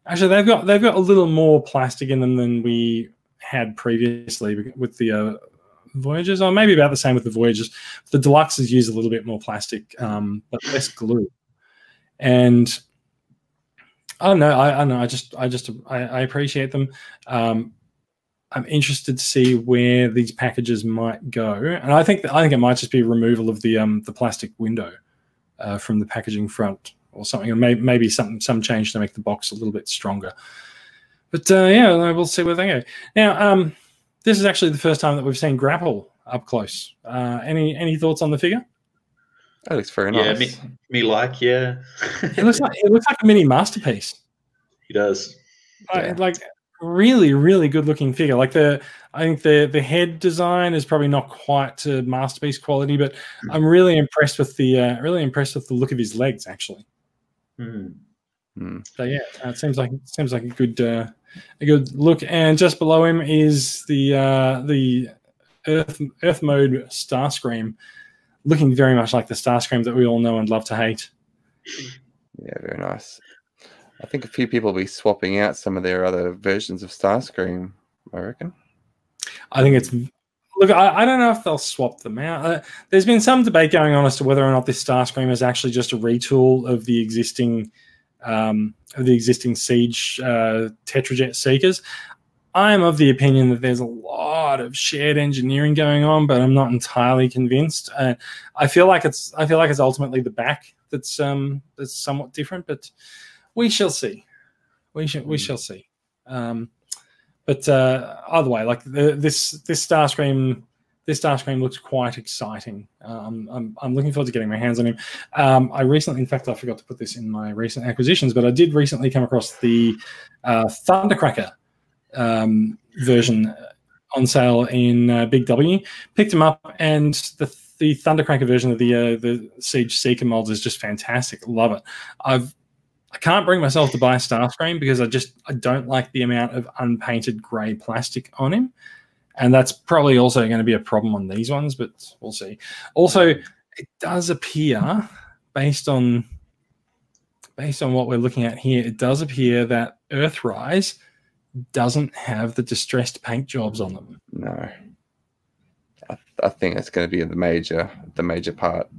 actually they've got they've got a little more plastic in them than we had previously with the uh, Voyagers, or maybe about the same with the Voyagers. The deluxes use a little bit more plastic, um, but less glue. And I don't know. I, I don't know. I just, I just, I, I appreciate them. Um, I'm interested to see where these packages might go, and I think, that, I think it might just be removal of the um, the plastic window uh, from the packaging front or something, or maybe, maybe some some change to make the box a little bit stronger. But uh, yeah, we'll see where they go. Now, um, this is actually the first time that we've seen Grapple up close. Uh, any any thoughts on the figure? That looks very Yeah, nice. me, me like, yeah. It looks like it looks like a mini masterpiece. he does. Uh, Yeah. like really, really good looking figure. Like the I think the the head design is probably not quite to masterpiece quality, but I'm really impressed with the uh, really impressed with the look of his legs actually. Hmm. Hmm. So yeah, uh, it seems like seems like a good uh, a good look. And just below him is the uh, the Earth Earth mode Starscream, looking very much like the Starscream that we all know and love to hate. Yeah, very nice. I think a few people will be swapping out some of their other versions of Starscream. I reckon. I think it's look. I, I don't know if they'll swap them out. Uh, there's been some debate going on as to whether or not this Starscream is actually just a retool of the existing um, of the existing Siege uh, Tetrajet Seekers. I am of the opinion that there's a lot of shared engineering going on, but I'm not entirely convinced. Uh, I feel like it's I feel like it's ultimately the back that's um, that's somewhat different, but we shall see. We shall we shall see. Um, but uh, either way, like the, this this Starscream this Starscream looks quite exciting. Um, I'm I'm looking forward to getting my hands on him. Um, I recently, in fact, I forgot to put this in my recent acquisitions, but I did recently come across the uh, Thundercracker um, version on sale in uh, Big W. Picked him up, and the the Thundercracker version of the uh, the Siege Seeker molds is just fantastic. Love it. I've I can't bring myself to buy Starscream because I just I don't like the amount of unpainted grey plastic on him, and that's probably also going to be a problem on these ones. But we'll see. Also, it does appear, based on based on what we're looking at here, it does appear that Earthrise doesn't have the distressed paint jobs on them. No. I, I think that's going to be the major, the major part,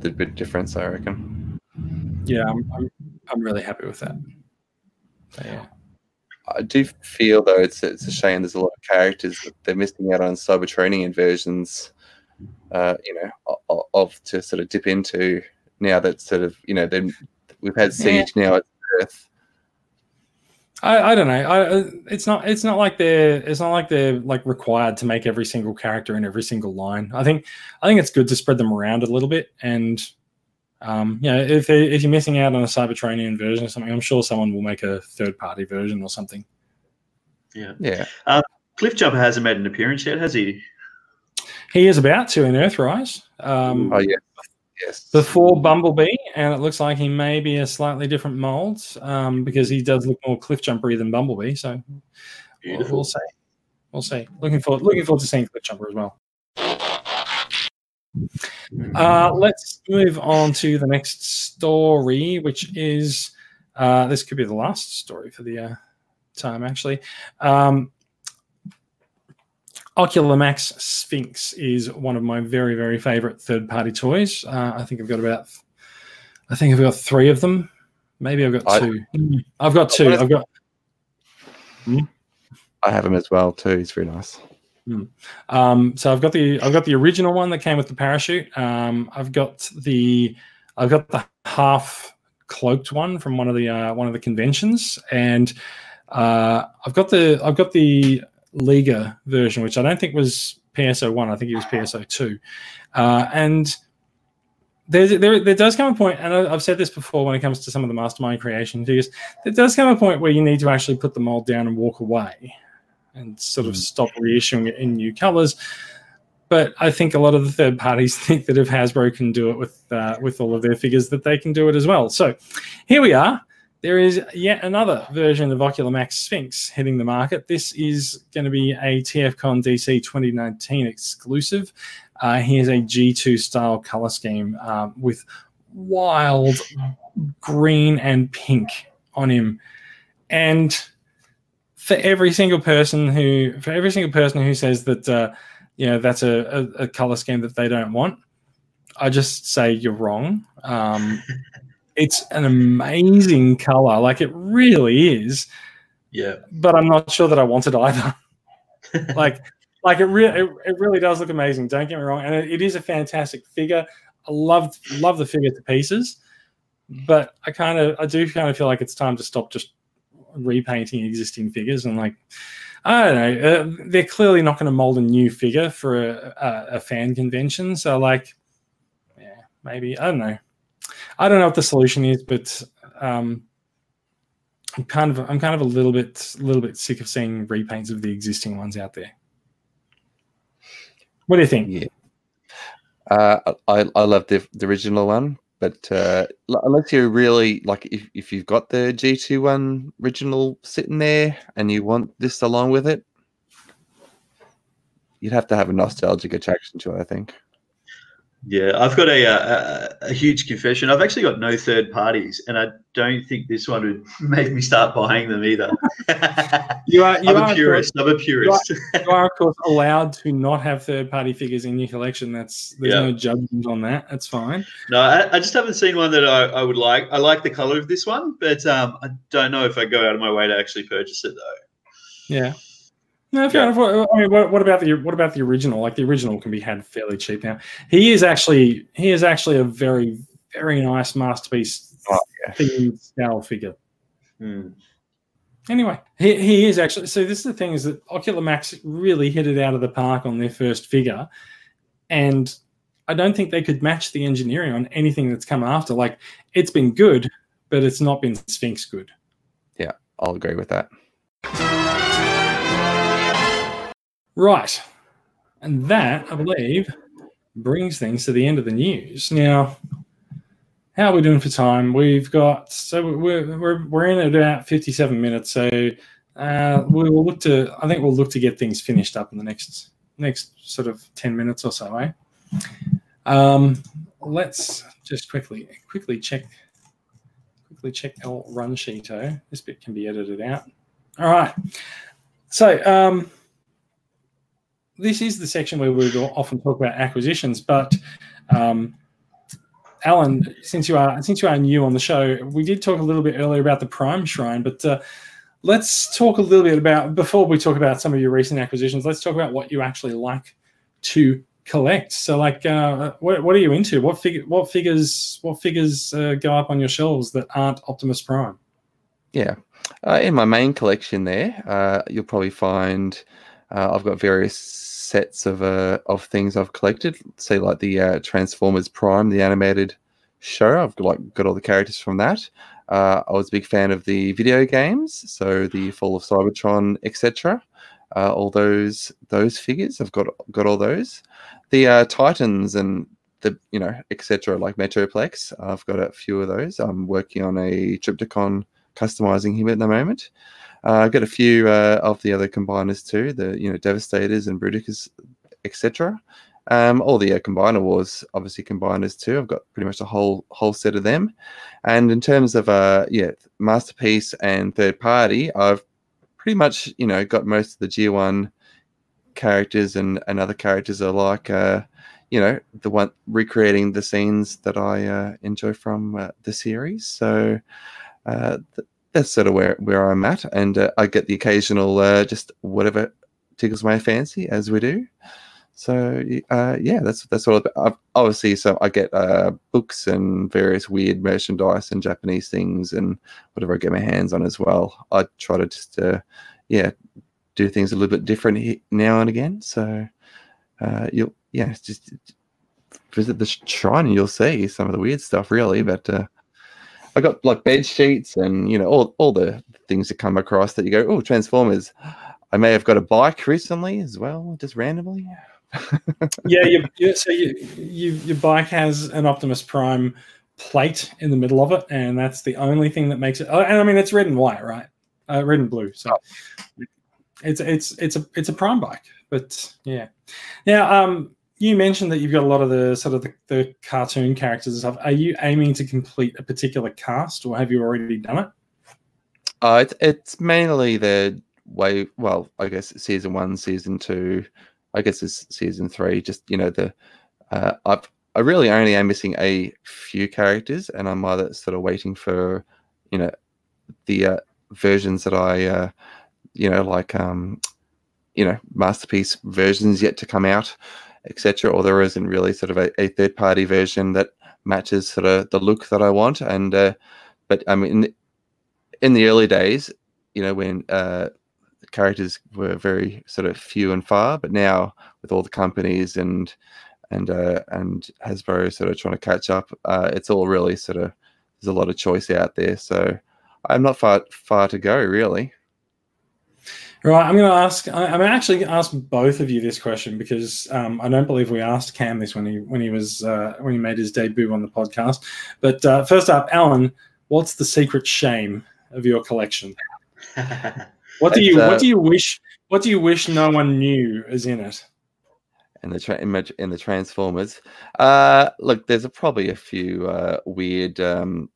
the big difference. I reckon. Yeah, I'm I'm, I'm really happy with that. So, yeah. I do feel though it's it's a shame. There's a lot of characters that they're missing out on Cybertronian versions. Uh, you know, of, of to sort of dip into now that sort of you know then we've had siege now at Earth. I, I don't know. I, it's not. It's not like they're. It's not like they're like required to make every single character in every single line. I think. I think it's good to spread them around a little bit. And um, yeah, if they- if you're missing out on a Cybertronian version or something, I'm sure someone will make a third party version or something. Yeah. Yeah, Cliff Jumper hasn't made an appearance yet, has he? He is about to in Earthrise. Um, oh yeah, yes. before Bumblebee, and it looks like he may be a slightly different mold um, because he does look more cliff jumpery than Bumblebee. So we'll, we'll see. We'll see. Looking forward. Looking forward to seeing Cliff Jumper as well. Uh, let's move on to the next story, which is uh, this could be the last story for the uh, time, actually. Um, Ocular Max Sphinx is one of my very, very favorite third party toys. Uh, I think I've got about, I think I've got three of them. Maybe I've got I- two. I've got two. I've got I have him as well too. He's very nice. Um, so I've got the I've got the original one that came with the parachute. Um, I've got the I've got the half cloaked one from one of the uh, one of the conventions, and uh, I've got the I've got the Liga version, which I don't think was PSO one. I think it was PSO two, uh, and. There, there, there does come a point, and I've said this before when it comes to some of the mastermind creation figures. There does come a point where you need to actually put the mold down and walk away and sort of stop reissuing it in new colors. But I think a lot of the third parties think that if Hasbro can do it with uh, with all of their figures, that they can do it as well. So here we are. There is yet another version of Ocular Max Sphinx hitting the market. This is going to be a TFCon DC 2019 exclusive. Uh, here's a G2 style color scheme um, with wild green and pink on him. And for every single person who for every single person who says that uh, you know that's a, a, a color scheme that they don't want i just say you're wrong um, it's an amazing color like it really is Yeah. but i'm not sure that i want it either like like it, re- it, it really does look amazing don't get me wrong and it, it is a fantastic figure i love love the figure to pieces but i kind of i do kind of feel like it's time to stop just repainting existing figures and like I don't know. Uh, they're clearly not going to mold a new figure for a, a, a fan convention. So, like, yeah, maybe I don't know. I don't know what the solution is, but um, I'm kind of I'm kind of a little bit a little bit sick of seeing repaints of the existing ones out there. What do you think? Yeah. Uh, I I love the the original one, but uh, unless you really like, if if you've got the G two one original sitting there and you want this along with it, you'd have to have a nostalgic attraction to it. I think. Yeah, I've got a, a, a huge confession. I've actually got no third parties, and I don't think this one would make me start buying them either. You are you I'm are, a of course, purist. I'm a purist. you are of course allowed to not have third party figures in your collection. That's there's Yeah. no judgment on that. That's fine. No, I, I just haven't seen one that I, I would like. I like the color of this one, but um, I don't know if I go out of my way to actually purchase it though. Yeah. No, fair Yeah. enough. What, I mean, what, what about the what about the original? Like the original can be had fairly cheap now. He is actually he is actually a very very nice masterpiece Oh, yeah. style figure. Hmm. Anyway, he, he is actually. So this is the thing is that Ocular Max really hit it out of the park on their first figure, and I don't think they could match the engineering on anything that's come after. Like it's been good, but it's not been Sphinx good. Yeah, I'll agree with that. Right. And that, I believe, brings things to the end of the news. Now, how are we doing for time? We've got, so we're, we're, we're in at about 57 minutes. So uh, we will look to, I think we'll look to get things finished up in the next, next sort of 10 minutes or so, eh? Um, let's just quickly, quickly check, quickly check our run sheeto. This bit can be edited out. All right. So, um, this is the section where we often talk about acquisitions, but um, Alan, since you are since you are new on the show, we did talk a little bit earlier about the Prime Shrine, but uh, let's talk a little bit about before we talk about some of your recent acquisitions. Let's talk about what you actually like to collect. So, like, uh, what what are you into? What figure? What figures? What figures uh, go up on your shelves that aren't Optimus Prime? Yeah. Uh, in my main collection there, uh, you'll probably find uh, I've got various sets of uh, of things I've collected. Say like the uh, Transformers Prime, the animated show. I've got, like got all the characters from that. Uh, I was a big fan of the video games, so the Fall of Cybertron, etc. Uh, all those those figures, I've got got all those. The uh, Titans and the you know etc. Like Metroplex, I've got a few of those. I'm working on a Trypticon customizing him at the moment. Uh, I've got a few uh, of the other combiners too, the you know Devastators and Bruticus, etc. Um, all the uh, combiner wars, obviously combiners too. I've got pretty much a whole whole set of them. And in terms of uh, yeah, masterpiece and third party, I've pretty much you know got most of the G1 characters and, and other characters are like uh, you know the one recreating the scenes that I uh, enjoy from uh, the series. So uh, th- that's sort of where where I'm at, and uh, I get the occasional uh, just whatever tickles my fancy as we do. So uh, yeah, that's that's all. I've, obviously, so I get uh, books and various weird merchandise and Japanese things and whatever I get my hands on as well. I try to just uh, yeah do things a little bit different now and again. So uh, you'll yeah just visit the shrine and you'll see some of the weird stuff really. But I got like bed sheets and you know all all the things that come across that you go oh Transformers. I may have got a bike recently as well, just randomly. yeah, you, you, so you, you, your bike has an Optimus Prime plate in the middle of it, and that's the only thing that makes it. Oh, and I mean, it's red and white, right? Uh, red and blue. So it's it's it's a it's a Prime bike, but yeah. Now, um, you mentioned that you've got a lot of the sort of the, the cartoon characters and stuff. Are you aiming to complete a particular cast, or have you already done it? Uh, it's, it's mainly the way. Well, I guess season one, season two. I guess it's season three. Just you know the. Uh, I've I really only am missing a few characters, and I'm either sort of waiting for, you know, the uh, versions that I, uh, you know, like, um, you know, masterpiece versions yet to come out, etc. Or there isn't really sort of a, a third party version that matches sort of the look that I want. And uh, but I mean, in the, in the early days, you know, when uh, characters were very sort of few and far, but now with all the companies and and uh, and Hasbro sort of trying to catch up, uh, it's all really sort of there's a lot of choice out there. So I'm not far far to go really. Right, I'm going to ask. I'm actually going to ask both of you this question because um, I don't believe we asked Cam this when he when he was uh, when he made his debut on the podcast. But uh, first up, Alan, what's the secret shame of your collection? What do you uh, What do you wish What do you wish no one knew is in it? in the tra- image in the Transformers. Uh, look, there's a, probably a few uh, weird um,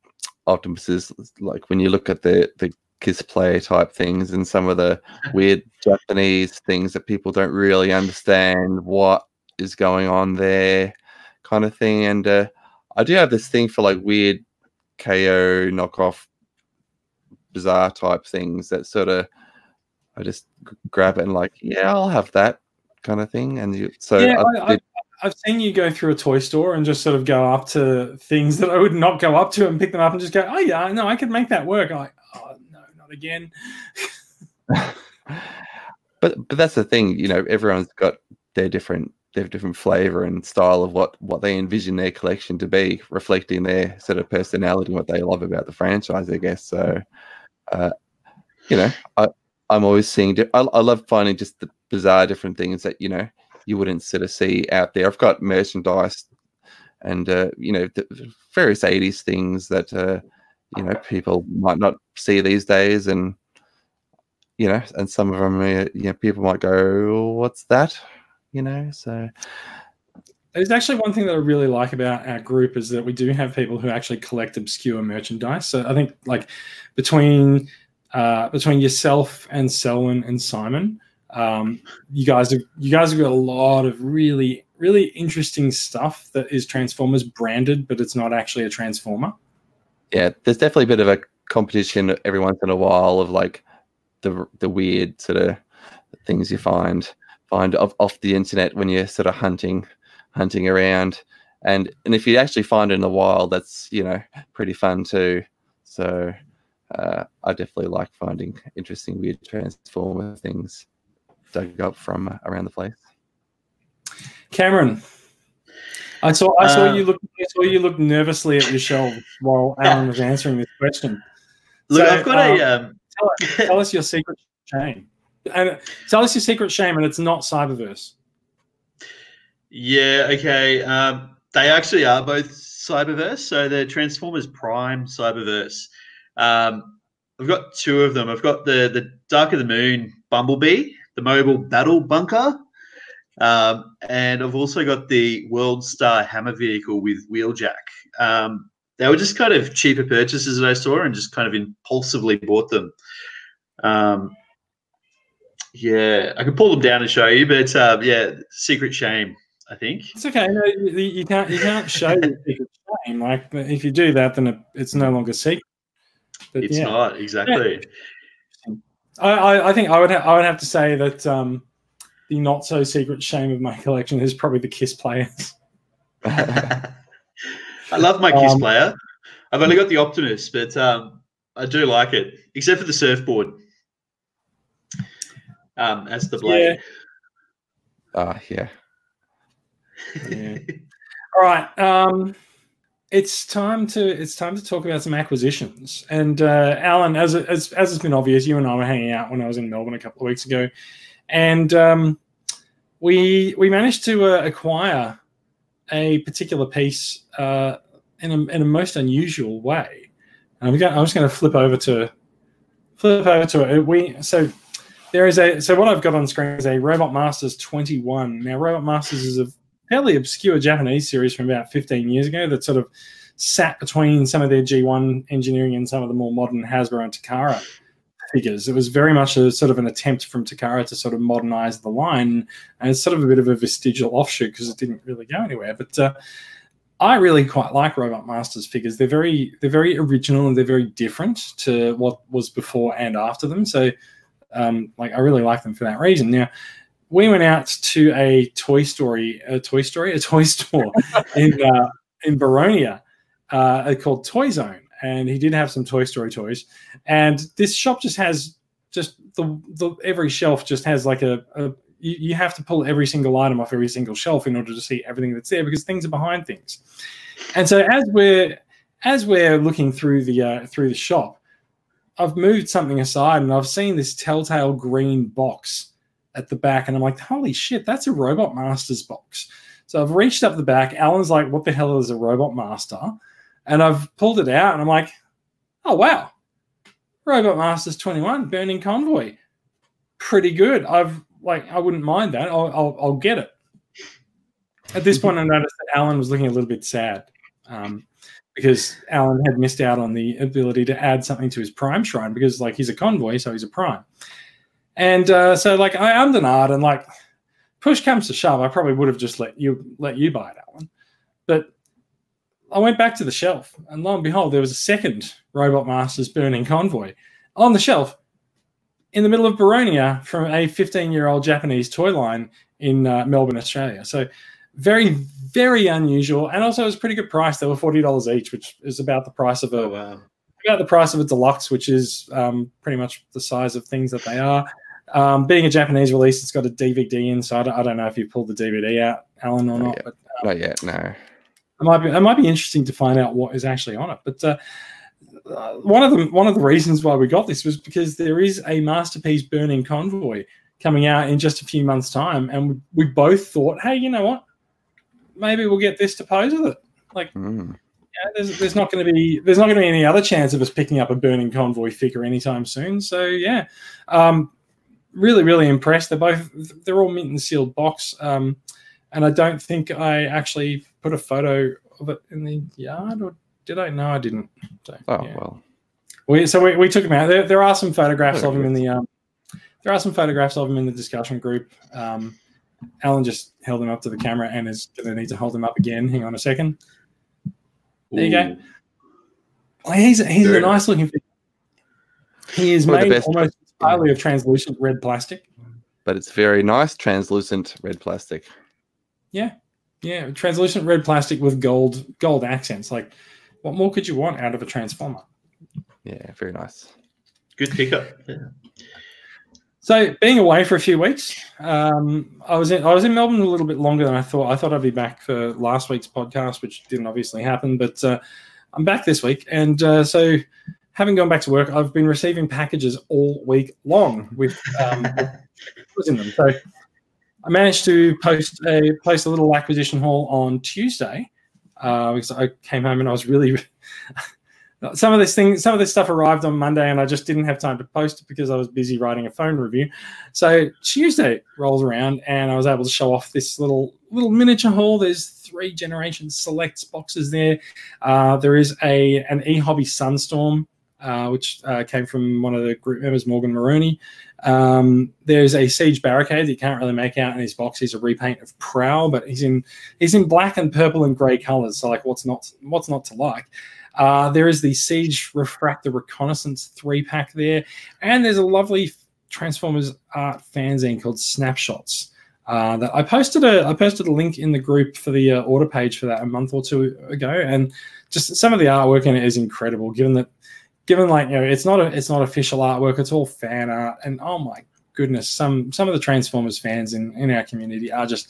Optimuses, like when you look at the the kiss play type things and some of the weird Japanese things that people don't really understand what is going on there, kind of thing. And uh, I do have this thing for like weird KO knockoff, bizarre type things that sort of. I just grab it and like, yeah, I'll have that kind of thing. And you, so yeah, I I, I've seen you go through a toy store and just sort of go up to things that I would not go up to and pick them up and just go, oh yeah, no, I could make that work. I'm like, not again. but but that's the thing, you know, everyone's got their different their different flavor and style of what what they envision their collection to be, reflecting their sort of personality and what they love about the franchise, I guess. So, uh, you know, I I'm always seeing. I, I love finding just the bizarre different things that you know you wouldn't sort of see out there. I've got merchandise and uh, you know the various 80s things that uh, you know people might not see these days and you know and some of them uh, you know people might go what's that you know so There's actually one thing that I really like about our group is that we do have people who actually collect obscure merchandise. So I think like between uh, between yourself and Selwyn and Simon, um, you guys have you guys have got a lot of really really interesting stuff that is Transformers branded, but it's not actually a Transformer. Yeah there's definitely a bit of a competition every once in a while of like the the weird sort of things you find find off, off the internet when you're sort of hunting hunting around. And and if you actually find it in the wild that's you know pretty fun too. So uh, i definitely like finding interesting weird transformer things dug up from around the place. Cameron, I saw I saw Uh, you look I saw you look nervously at your shelves while Alan was answering this question. Look, So, I've got a. Um, Tell, tell us your secret shame, and tell us your secret shame, and it's not Cyberverse. Yeah, okay. Um, they actually are both Cyberverse. So they're Transformers Prime Cyberverse. Um, I've got two of them. I've got the the Dark of the Moon Bumblebee, the mobile battle bunker, Um, and I've also got the World Star Hammer vehicle with Wheeljack. Um, they were just kind of cheaper purchases that I saw and just kind of impulsively bought them. Um, yeah, I can pull them down and show you, but uh, yeah, secret shame, I think. It's okay. No, you, you can't you can't show your secret shame. Like if you do that, then it, it's no longer secret. But It's yeah. not exactly. I, I, I think I would ha- I would have to say that um, the not so secret shame of my collection is probably the Kiss players. I love my Kiss Um, player. I've only got the Optimus, but um, I do like it, except for the surfboard. Um, as the blade. Ah, yeah. Yeah. All right. Um, it's time to it's time to talk about some acquisitions. And uh, Alan, as it- as as has been obvious, you and I were hanging out when I was in Melbourne a couple of weeks ago, and um, we we managed to uh, acquire a particular piece uh, in a in a most unusual way. And I'm, going, I'm just going to flip over to flip over to it. We so there is a so what I've got on screen is a Robot Masters 21. Now, Robot Masters is a fairly obscure Japanese series from about 15 years ago that sort of sat between some of their G1 engineering and some of the more modern Hasbro and Takara figures. It was very much a sort of an attempt from Takara to sort of modernize the line, and it's sort of a bit of a vestigial offshoot because it didn't really go anywhere. But uh, I really quite like Robot Masters figures. They're very they're very original and they're very different to what was before and after them. So um, like I really like them for that reason. Now we went out to a Toy Story, a Toy Story, a toy store in uh, in Boronia uh, called Toy Zone, and he did have some Toy Story toys. And this shop just has just the, the every shelf just has like a, a you, you have to pull every single item off every single shelf in order to see everything that's there because things are behind things. And so as we're as we're looking through the uh, through the shop, I've moved something aside and I've seen this telltale green box at the back, and I'm like, holy shit, that's a Robot Masters box. So I've reached up the back. Alan's like, what the hell is a Robot Master? And I've pulled it out, and I'm like, oh wow, Robot Masters 21, Burning Convoy, pretty good. I've like, I wouldn't mind that. I'll, I'll, I'll get it. At this point, I noticed that Alan was looking a little bit sad um, because Alan had missed out on the ability to add something to his Prime Shrine because, like, he's a convoy, so he's a Prime. And uh, so, like, I am Denard, and like, push comes to shove, I probably would have just let you let you buy it, Alan. But I went back to the shelf, and lo and behold, there was a second Robot Masters Burning Convoy on the shelf in the middle of Boronia from a 15 year old Japanese toy line in uh, Melbourne, Australia. So very, very unusual, and also it was a pretty good price. They were forty dollars each, which is about the price of a Oh, wow. about the price of a deluxe, which is um, pretty much the size of things that they are. Um, being a Japanese release, it's got a DVD inside. I don't know if you pulled the DVD out, Alan, or Not not, yet. but Not yet, no. It might be it might be interesting to find out what is actually on it. But uh, uh, one of the one of the reasons why we got this was because there is a masterpiece burning convoy coming out in just a few months' time, and we, we both thought, hey, you know what? Maybe we'll get this to pose with it. Like, Mm. yeah, there's, there's not going to be there's not going to be any other chance of us picking up a burning convoy figure anytime soon. So yeah, um, really really impressed. They're both they're all mint and sealed box, um, and I don't think I actually put a photo of it in the yard, or did I? No, I didn't. So, Oh, yeah. well. We, so we, we took him out. There, there are some photographs Oh, of him in the um, there are some photographs of him in the discussion group. Um, Alan just held him up to the camera and is going to need to hold him up again. Hang on a second. There you go. Ooh. Well, he's he's Very a nice looking figure. He is Probably made best- almost entirely of translucent red plastic. But it's very nice, translucent red plastic. Yeah, translucent red plastic with gold gold accents. Like, what more could you want out of a transformer? Yeah, very nice. Good pickup. Yeah. So, being away for a few weeks, um, I was in I was in Melbourne a little bit longer than I thought. I thought I'd be back for last week's podcast, which didn't obviously happen. But uh, I'm back this week, and uh, so having gone back to work, I've been receiving packages all week long with um, was in them. So I managed to post a post a little acquisition haul on Tuesday uh, because I came home and I was really some of this thing, some of this stuff arrived on Monday, and I just didn't have time to post it because I was busy writing a phone review. So Tuesday rolls around, and I was able to show off this little little miniature haul. There's three Generation Selects boxes there. Uh, there is a an e hobby Sunstorm, uh, which uh, came from one of the group members, Morgan Maroney. Um, there's a Siege Barricade that you can't really make out in his box. He's a repaint of Prowl, but he's in he's in black and purple and grey colors. So like, what's not what's not to like? Uh, there is the Siege Refractor Reconnaissance three pack there, and there's a lovely Transformers art fanzine called Snapshots. Uh, that I posted a I posted a link in the group for the uh, order page for that a month or two ago, and just some of the artwork in it is incredible. Given that, given like you know, it's not a it's not official artwork; it's all fan art, and oh my goodness, some some of the Transformers fans in in our community are just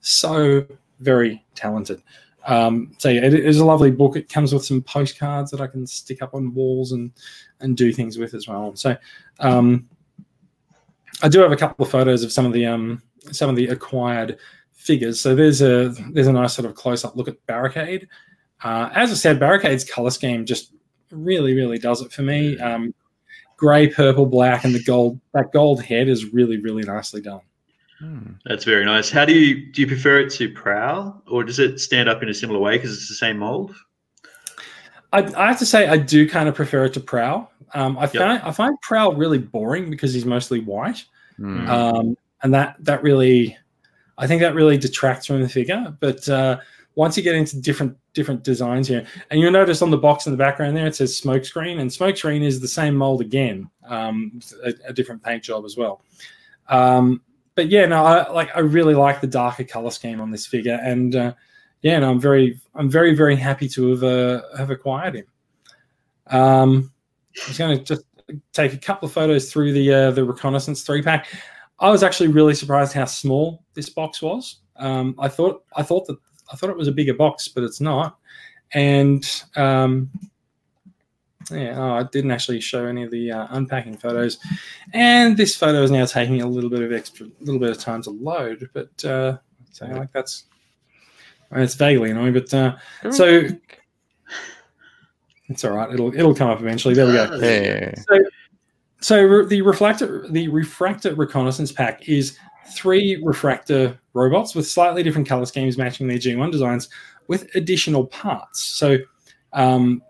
so very talented. Um, so yeah, it is a lovely book. It comes with some postcards that I can stick up on walls and and do things with as well. So um, I do have a couple of photos of some of the um, some of the acquired figures. So there's a there's a nice sort of close up look at Barricade. Uh, as I said, Barricade's color scheme just really really does it for me. Um, gray, purple, black, and the gold that gold head is really really nicely done. Hmm. That's very nice. How do you do you prefer it to Prowl, or does it stand up in a similar way because it's the same mold? I, I have to say I do kind of prefer it to Prowl. Um, I find I find Prowl really boring because he's mostly white, Hmm. um, and that that really, I think that really detracts from the figure. But uh, once you get into different different designs here, and you'll notice on the box in the background there it says Smokescreen, and Smokescreen is the same mold again, um, a, a different paint job as well. Um, but yeah, no, I like I really like the darker color scheme on this figure, and uh, yeah, no, I'm very I'm very very happy to have uh, have acquired him. Um, I was going to just take a couple of photos through the uh, the reconnaissance three pack. I was actually really surprised how small this box was. Um, I thought I thought that I thought it was a bigger box, but it's not. And um, yeah, oh, I didn't actually show any of the uh, unpacking photos. And this photo is now taking a little bit of extra, a little bit of time to load. But uh, so like that's I mean, it's vaguely annoying, but uh, so it's all right. It'll it'll come up eventually. There we go. Yeah. So, so re- the reflector, the refractor reconnaissance pack is three refractor robots with slightly different color schemes matching their G1 designs with additional parts. So, um,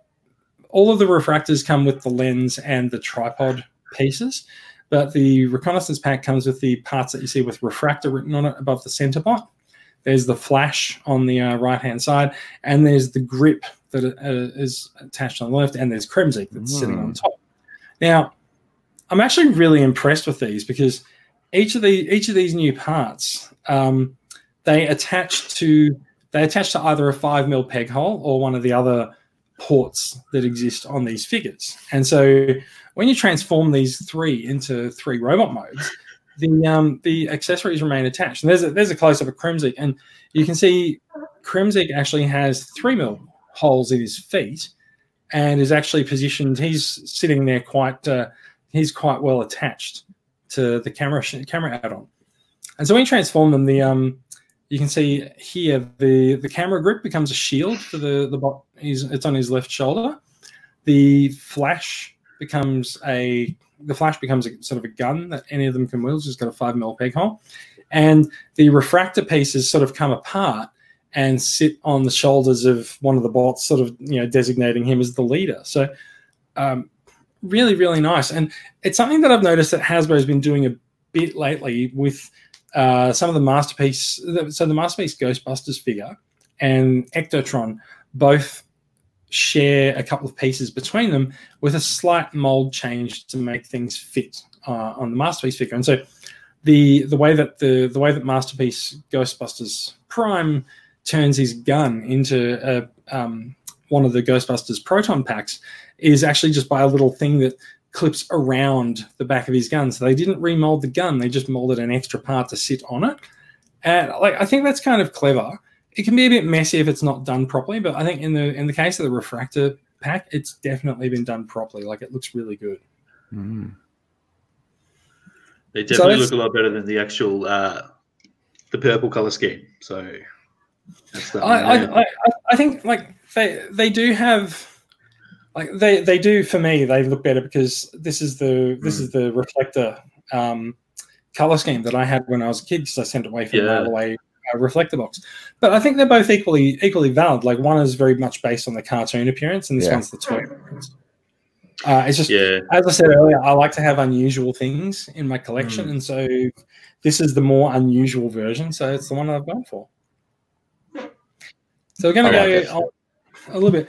all of the refractors come with the lens and the tripod pieces, but the reconnaissance pack comes with the parts that you see with refractor written on it above the center pot. There's the flash on the uh, right hand side, and there's the grip that uh, is attached on the left, and there's Kremzeek that's sitting on top. Now, I'm actually really impressed with these because each of the each of these new parts um, they attach to they attach to either a five mil peg hole or one of the other ports that exist on these figures. And so when you transform these three into three robot modes, the um, the accessories remain attached. And there's a, there's a close up of Kremzeek, and you can see Kremzeek actually has three mil holes in his feet, and is actually positioned. He's sitting there quite. Uh, he's quite well attached to the camera camera add-on. And so when you transform them, the um, you can see here the the camera grip becomes a shield for the the bot. He's it's on his left shoulder. The flash becomes a the flash becomes a sort of a gun that any of them can wield. It's just got a five mil peg hole, and the refractor pieces sort of come apart and sit on the shoulders of one of the bots, sort of you know designating him as the leader. So. Um, really, really nice. And it's something that I've noticed that Hasbro's been doing a bit lately with uh, some of the masterpiece. So the masterpiece Ghostbusters figure and Ectotron both share a couple of pieces between them with a slight mold change to make things fit uh, on the masterpiece figure. And so the the way that the the way that masterpiece Ghostbusters Prime turns his gun into a, um, one of the Ghostbusters proton packs is actually just by a little thing that clips around the back of his gun. So they didn't remold the gun; they just molded an extra part to sit on it. And like I think that's kind of clever. It can be a bit messy if it's not done properly, but I think in the in the case of the refractor pack, it's definitely been done properly. Like it looks really good. Mm. They definitely that's- look a lot better than the actual uh, the purple color scheme. So that's I. I, I, I think like they they do have like they they do for me. They look better because this is the this is the reflector um, color scheme that I had when I was a kid because I sent it away from Yeah. the away uh, reflector box. But I think they're both equally equally valid. Like one is very much based on the cartoon appearance, and this Yeah. one's the toy appearance. Uh, it's just Yeah. as I said earlier, I like to have unusual things in my collection, and so this is the more unusual version. So it's the one I've gone for. So we're going to like go on a little bit.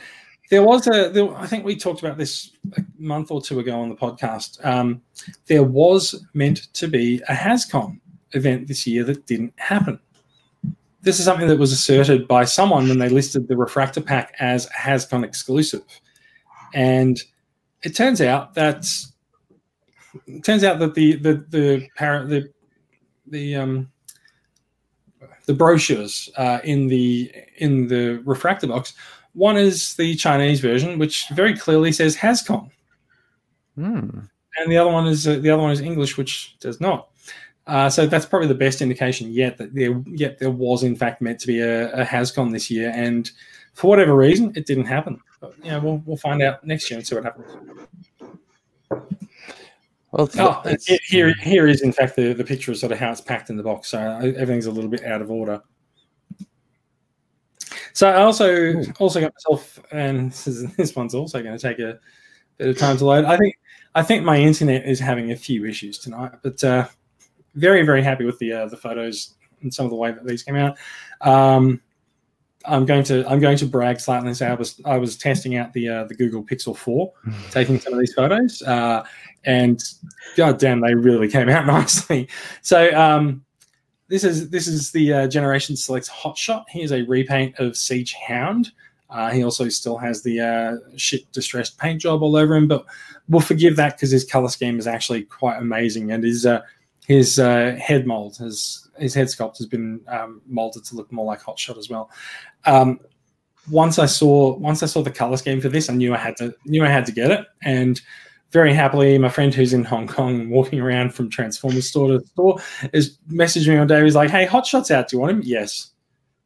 There was a, there, I think we talked about this a month or two ago on the podcast. Um, there was meant to be a HasCon event this year that didn't happen. This is something that was asserted by someone when they listed the Refractor Pack as a HasCon exclusive, and it turns out that it turns out that the the the parent the the um the brochures uh, in the in the refractor box one is the Chinese version, which very clearly says HasCon, Hmm. and the other one is uh, the other one is English, which does not. Uh, so that's probably the best indication yet that there yet there was in fact meant to be a, a HasCon this year, and for whatever reason it didn't happen. But yeah, we'll we'll find out next year and see what happens. Well, it's, Oh, it's- here here is in fact the, the picture of sort of how it's packed in the box. So everything's a little bit out of order. So I also also got myself, and this, is, this one's also going to take a bit of time to load. I think I think my internet is having a few issues tonight, but uh, very very happy with the uh, the photos and some of the way that these came out. Um, I'm going to I'm going to brag slightly and say I was I was testing out the uh, the Google Pixel 4, taking some of these photos, uh, and god damn, they really came out nicely. So um, this is this is the uh, Generation Selects Hotshot. Here's a repaint of Siege Hound. Uh, he also still has the uh, shit distressed paint job all over him, but we'll forgive that because his color scheme is actually quite amazing, and his uh, his uh, head mold, his his head sculpt has been um, molded to look more like Hotshot as well. Um, once I saw once I saw the color scheme for this, I knew I had to knew I had to get it, and very happily, my friend who's in Hong Kong, walking around from Transformers store to store, is messaging me one day. He's like, "Hey, Hotshot's out. Do you want him?" Yes.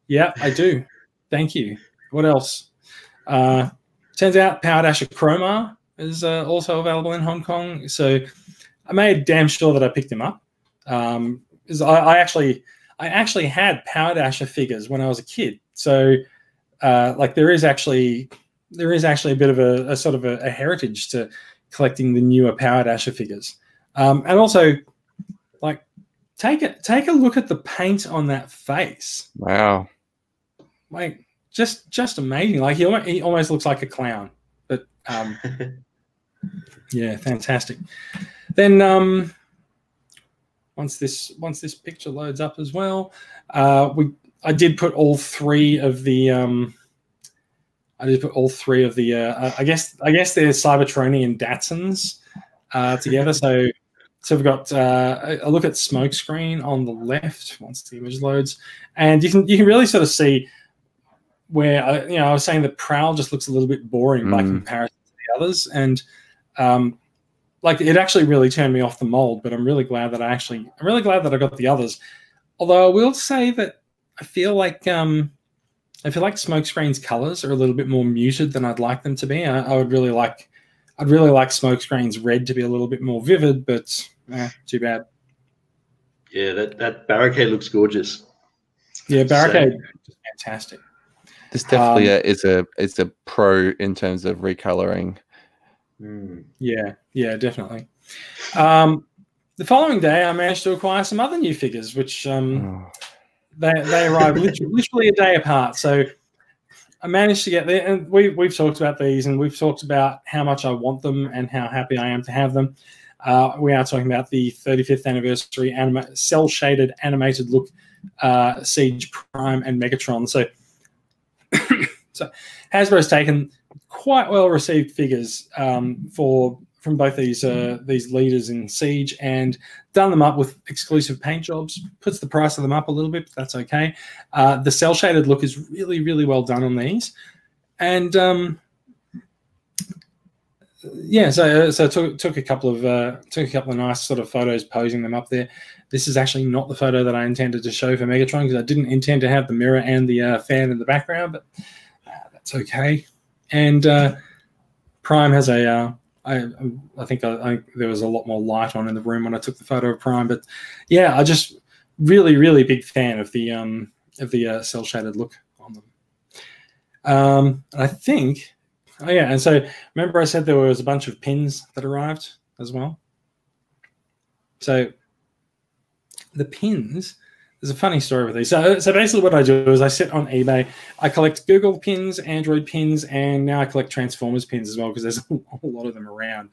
Yeah, I do. Thank you. What else? Uh, turns out Power Dasher Cromar is uh, also available in Hong Kong. So I made damn sure that I picked him up. Um, I, I actually I actually had Power Dasher figures when I was a kid. So uh, like there is actually there is actually a bit of a, a sort of a, a heritage to collecting the newer Power Dasher figures. Um, and also like take a take a look at the paint on that face. wow. Like just just amazing. Like he, almo- he almost looks like a clown. But um, yeah, fantastic. Then um, once this once this picture loads up as well, uh, we I did put all three of the um, I just put all three of the uh, I guess I guess they're Cybertronian and Datsuns uh, together. So so we've got uh, a look at smokescreen on the left once the image loads, and you can you can really sort of see where I, you know I was saying that Prowl just looks a little bit boring by Mm. comparison to the others, and um, like it actually really turned me off the mold. But I'm really glad that I actually I'm really glad that I got the others. Although I will say that I feel like um, I feel like Smokescreen's colors are a little bit more muted than I'd like them to be. I, I would really like I'd really like Smokescreen's red to be a little bit more vivid, but eh, too bad. yeah, that, that barricade looks gorgeous. Yeah, Barricade is fantastic. This definitely Um, uh, is a is a pro in terms of recoloring. Mm. Yeah, yeah, definitely. Um, the following day, I managed to acquire some other new figures, which um, Oh, they they arrived literally, literally a day apart. So I managed to get there, and we we've talked about these, and we've talked about how much I want them and how happy I am to have them. Uh, we are talking about the 35th anniversary anima- cell shaded animated look uh, Siege Prime and Megatron. So so Hasbro's taken quite well received figures um, for from both these uh, these leaders in Siege and done them up with exclusive paint jobs. Puts the price of them up a little bit, but that's okay. Uh, the cell shaded look is really really well done on these, and um, yeah, so so took took a couple of uh, took a couple of nice sort of photos posing them up there. This is actually not the photo that I intended to show for Megatron because I didn't intend to have the mirror and the uh, fan in the background, but uh, that's okay. And uh, Prime has a. I I think I, I, there was a lot more light on in the room when I took the photo of Prime, but yeah, I just really really big fan of the um of the uh, cell shaded look on them. Um, I think, oh yeah, and so remember I said there was a bunch of pins that arrived as well. So the pins there's a funny story with these. So, uh, so basically, what I do is I sit on eBay. I collect Google pins, Android pins, and now I collect Transformers pins as well because there's a lot of them around.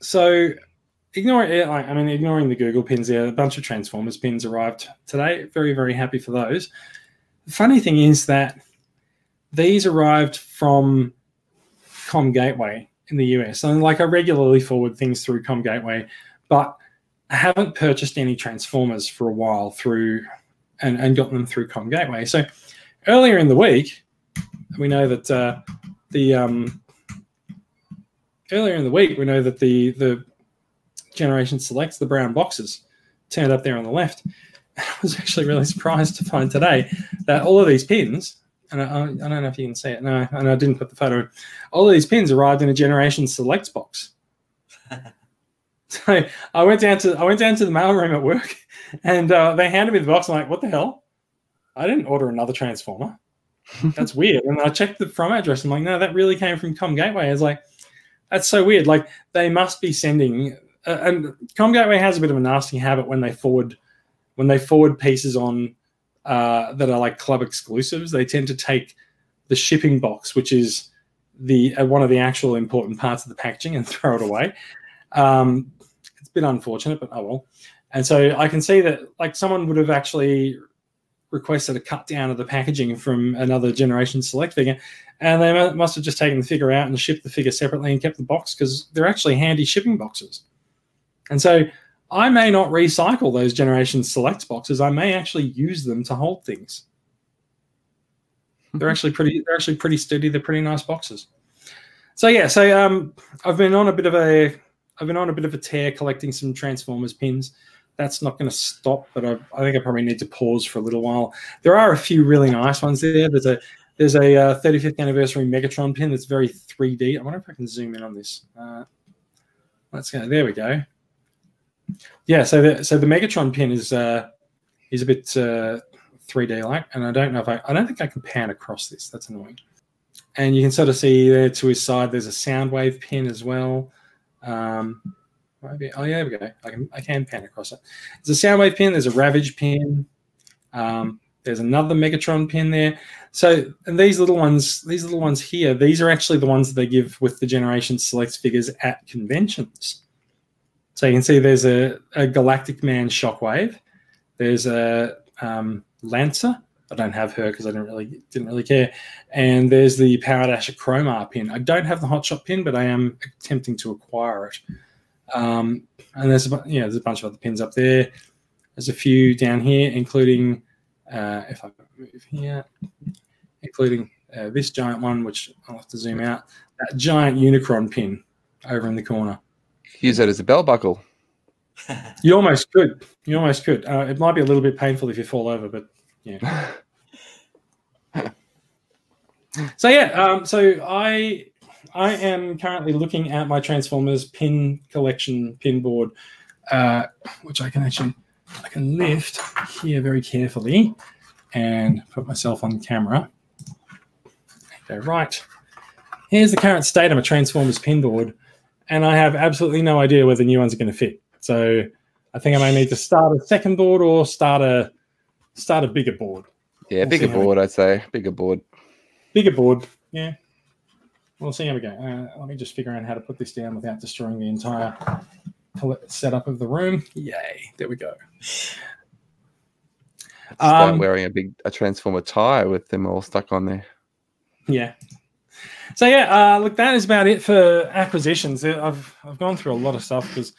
So, ignore it. I mean, ignoring the Google pins, there a bunch of Transformers pins arrived today. Very, very happy for those. The funny thing is that these arrived from ComGateway in the US, and like I regularly forward things through ComGateway, but I haven't purchased any Transformers for a while through and, and gotten them through ComGateway. So earlier in the week, we know that uh, the um, earlier in the week we know that the the generation selects the brown boxes turned up there on the left. I was actually really surprised to find today that all of these pins, and I, I, don't know if you can see it. No, and I didn't put the photo. All of these pins arrived in a generation selects box. So I went down to I went down to the mail room at work, and uh, they handed me the box. I'm like, what the hell? I didn't order another transformer. That's weird. And I checked the from address. I'm like, no, that really came from ComGateway. I was like, that's so weird. Like they must be sending. Uh, and ComGateway has a bit of a nasty habit when they forward when they forward pieces on uh, that are like club exclusives. They tend to take the shipping box, which is the uh, one of the actual important parts of the packaging, and throw it away. Um, bit unfortunate, but oh well. And so I can see that like someone would have actually requested a cut down of the packaging from another generation select figure, and they must have just taken the figure out and shipped the figure separately and kept the box because they're actually handy shipping boxes. And so I may not recycle those generation select boxes. I may actually use them to hold things. They're actually pretty. They're actually pretty sturdy. They're pretty nice boxes. So yeah. So um, I've been on a bit of a I've been on a bit of a tear collecting some Transformers pins. That's not going to stop, but I, I, think I probably need to pause for a little while. There are a few really nice ones there. There's a there's a uh, 35th anniversary Megatron pin that's very 3D. I wonder if I can zoom in on this. Uh, let's go. There we go. Yeah, so the so the Megatron pin is uh, is a bit uh, 3D like, and I don't know if I I don't think I can pan across this. That's annoying. And you can sort of see there to his side. There's a Soundwave pin as well. Um, maybe, oh yeah, there we go. I can I can pan across it. There's a Soundwave pin. There's a Ravage pin. Um, there's another Megatron pin there. So, and these little ones, these little ones here, these are actually the ones that they give with the Generation Select figures at conventions. So you can see there's a, a Galactic Man Shockwave. There's a um, Lancer. I don't have her because I didn't really didn't really care. And there's the Power Dasher Cromar pin. I don't have the Hotshot pin, but I am attempting to acquire it. Um, and there's a, yeah, there's a bunch of other pins up there. There's a few down here, including uh, if I move here, including uh, this giant one, which I'll have to zoom out. That giant Unicron pin over in the corner. Use that as a bell buckle. you almost could. You almost could. Uh, it might be a little bit painful if you fall over, but yeah. so yeah, um, so I I am currently looking at my Transformers pin collection pin board, uh, which I can actually I can lift here very carefully and put myself on camera. Okay, right. Here's the current state of my Transformers pin board, and I have absolutely no idea where the new ones are going to fit. So I think I may need to start a second board or start a start a bigger board. Yeah, we'll bigger board, I'd say. Bigger board. Bigger board, yeah. We'll see how we go. Uh, let me just figure out how to put this down without destroying the entire setup of the room. Yay! There we go. Start um, wearing a big a transformer tie with them all stuck on there. Yeah. So yeah, uh, look, that is about it for acquisitions. I've I've gone through a lot of stuff because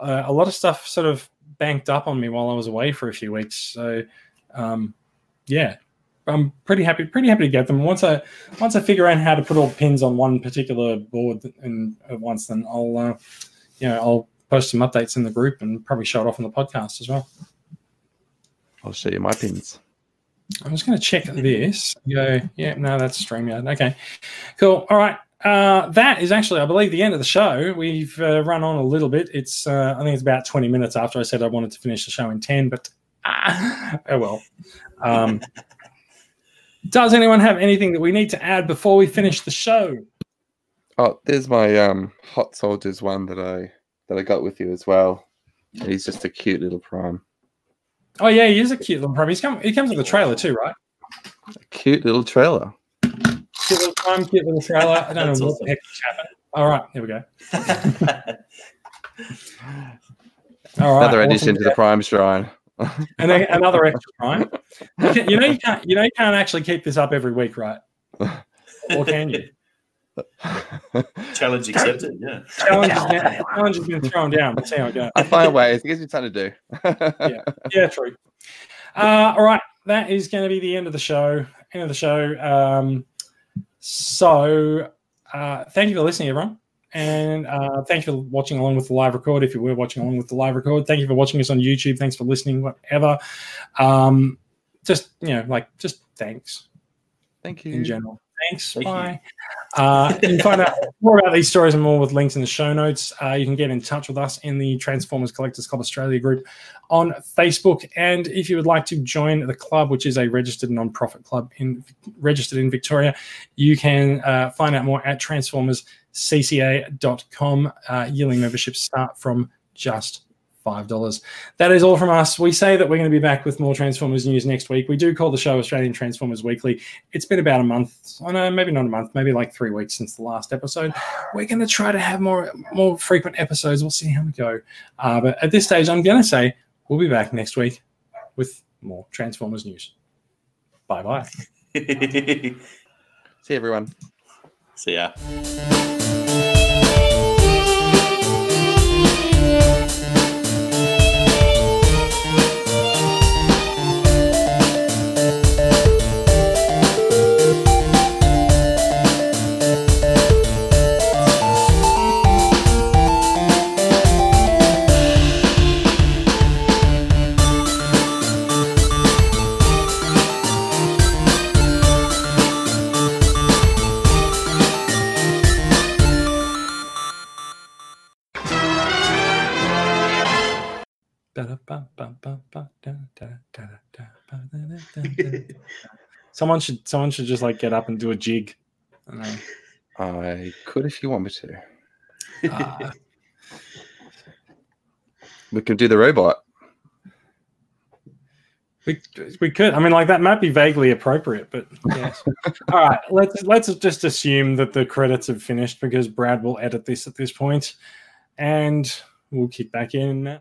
uh, a lot of stuff sort of banked up on me while I was away for a few weeks. So um, yeah, I'm pretty happy, pretty happy to get them. Once I once I figure out how to put all pins on one particular board and at once, then I'll uh, you know I'll post some updates in the group and probably show it off on the podcast as well. I'll show you my pins. I'm just going to check this. Go, yeah, no, that's StreamYard. Okay, cool. All right. uh, that is actually, I believe, the end of the show. We've uh, run on a little bit. It's, uh, I think it's about 20 minutes after I said I wanted to finish the show in 10, but ah, oh well. Um, does anyone have anything that we need to add before we finish the show? Oh, there's my um hot soldiers one that I that I got with you as well. He's just a cute little prime. Oh yeah, he is a cute little prime. He's come, he comes with a trailer too, right? A cute little trailer. Cute little prime, cute little trailer. I don't That's know what the heck just happened. All right, here we go. All right, Another awesome. addition to the prime shrine. and then another extra prime. You, can- you know you can't you know you can't actually keep this up every week, right? Or can you? Challenge accepted. Yeah. Challenge has been, challenge has been thrown down. Let's see how it goes. I find ways. It gives you something to do. Yeah, true. Uh, all right, that is going to be the end of the show. End of the show. Um, so, uh, thank you for listening, everyone, and uh, thank you for watching along with the live record. If you were watching along with the live record, thank you for watching us on YouTube. Thanks for listening. Whatever. Um, just you know, like just thanks Thank you. in general. Thanks. Thank you. bye. Uh, you can find out more about these stories and more with links in the show notes. Uh, you can get in touch with us in the Transformers Collectors Club Australia group on Facebook. And if you would like to join the club, which is a registered non-profit club in registered in Victoria, you can uh, find out more at transformerscca.com. Uh, yearly memberships start from just $5. That is all from us. We say that we're going to be back with more Transformers news next week. We do call the show Australian Transformers Weekly. It's been about a month. Oh know, maybe not a month, maybe like three weeks since the last episode. We're going to try to have more more frequent episodes. We'll see how we go. Uh, but at this stage, I'm going to say we'll be back next week with more Transformers news. Bye bye. See everyone. See ya. Someone should someone should just like get up and do a jig. I. I could if you want me to. Uh, We could do the robot. we, we could. I mean, like that might be vaguely appropriate, but yes. All right, let's let's just assume that the credits have finished because Brad will edit this at this point, and we'll kick back in.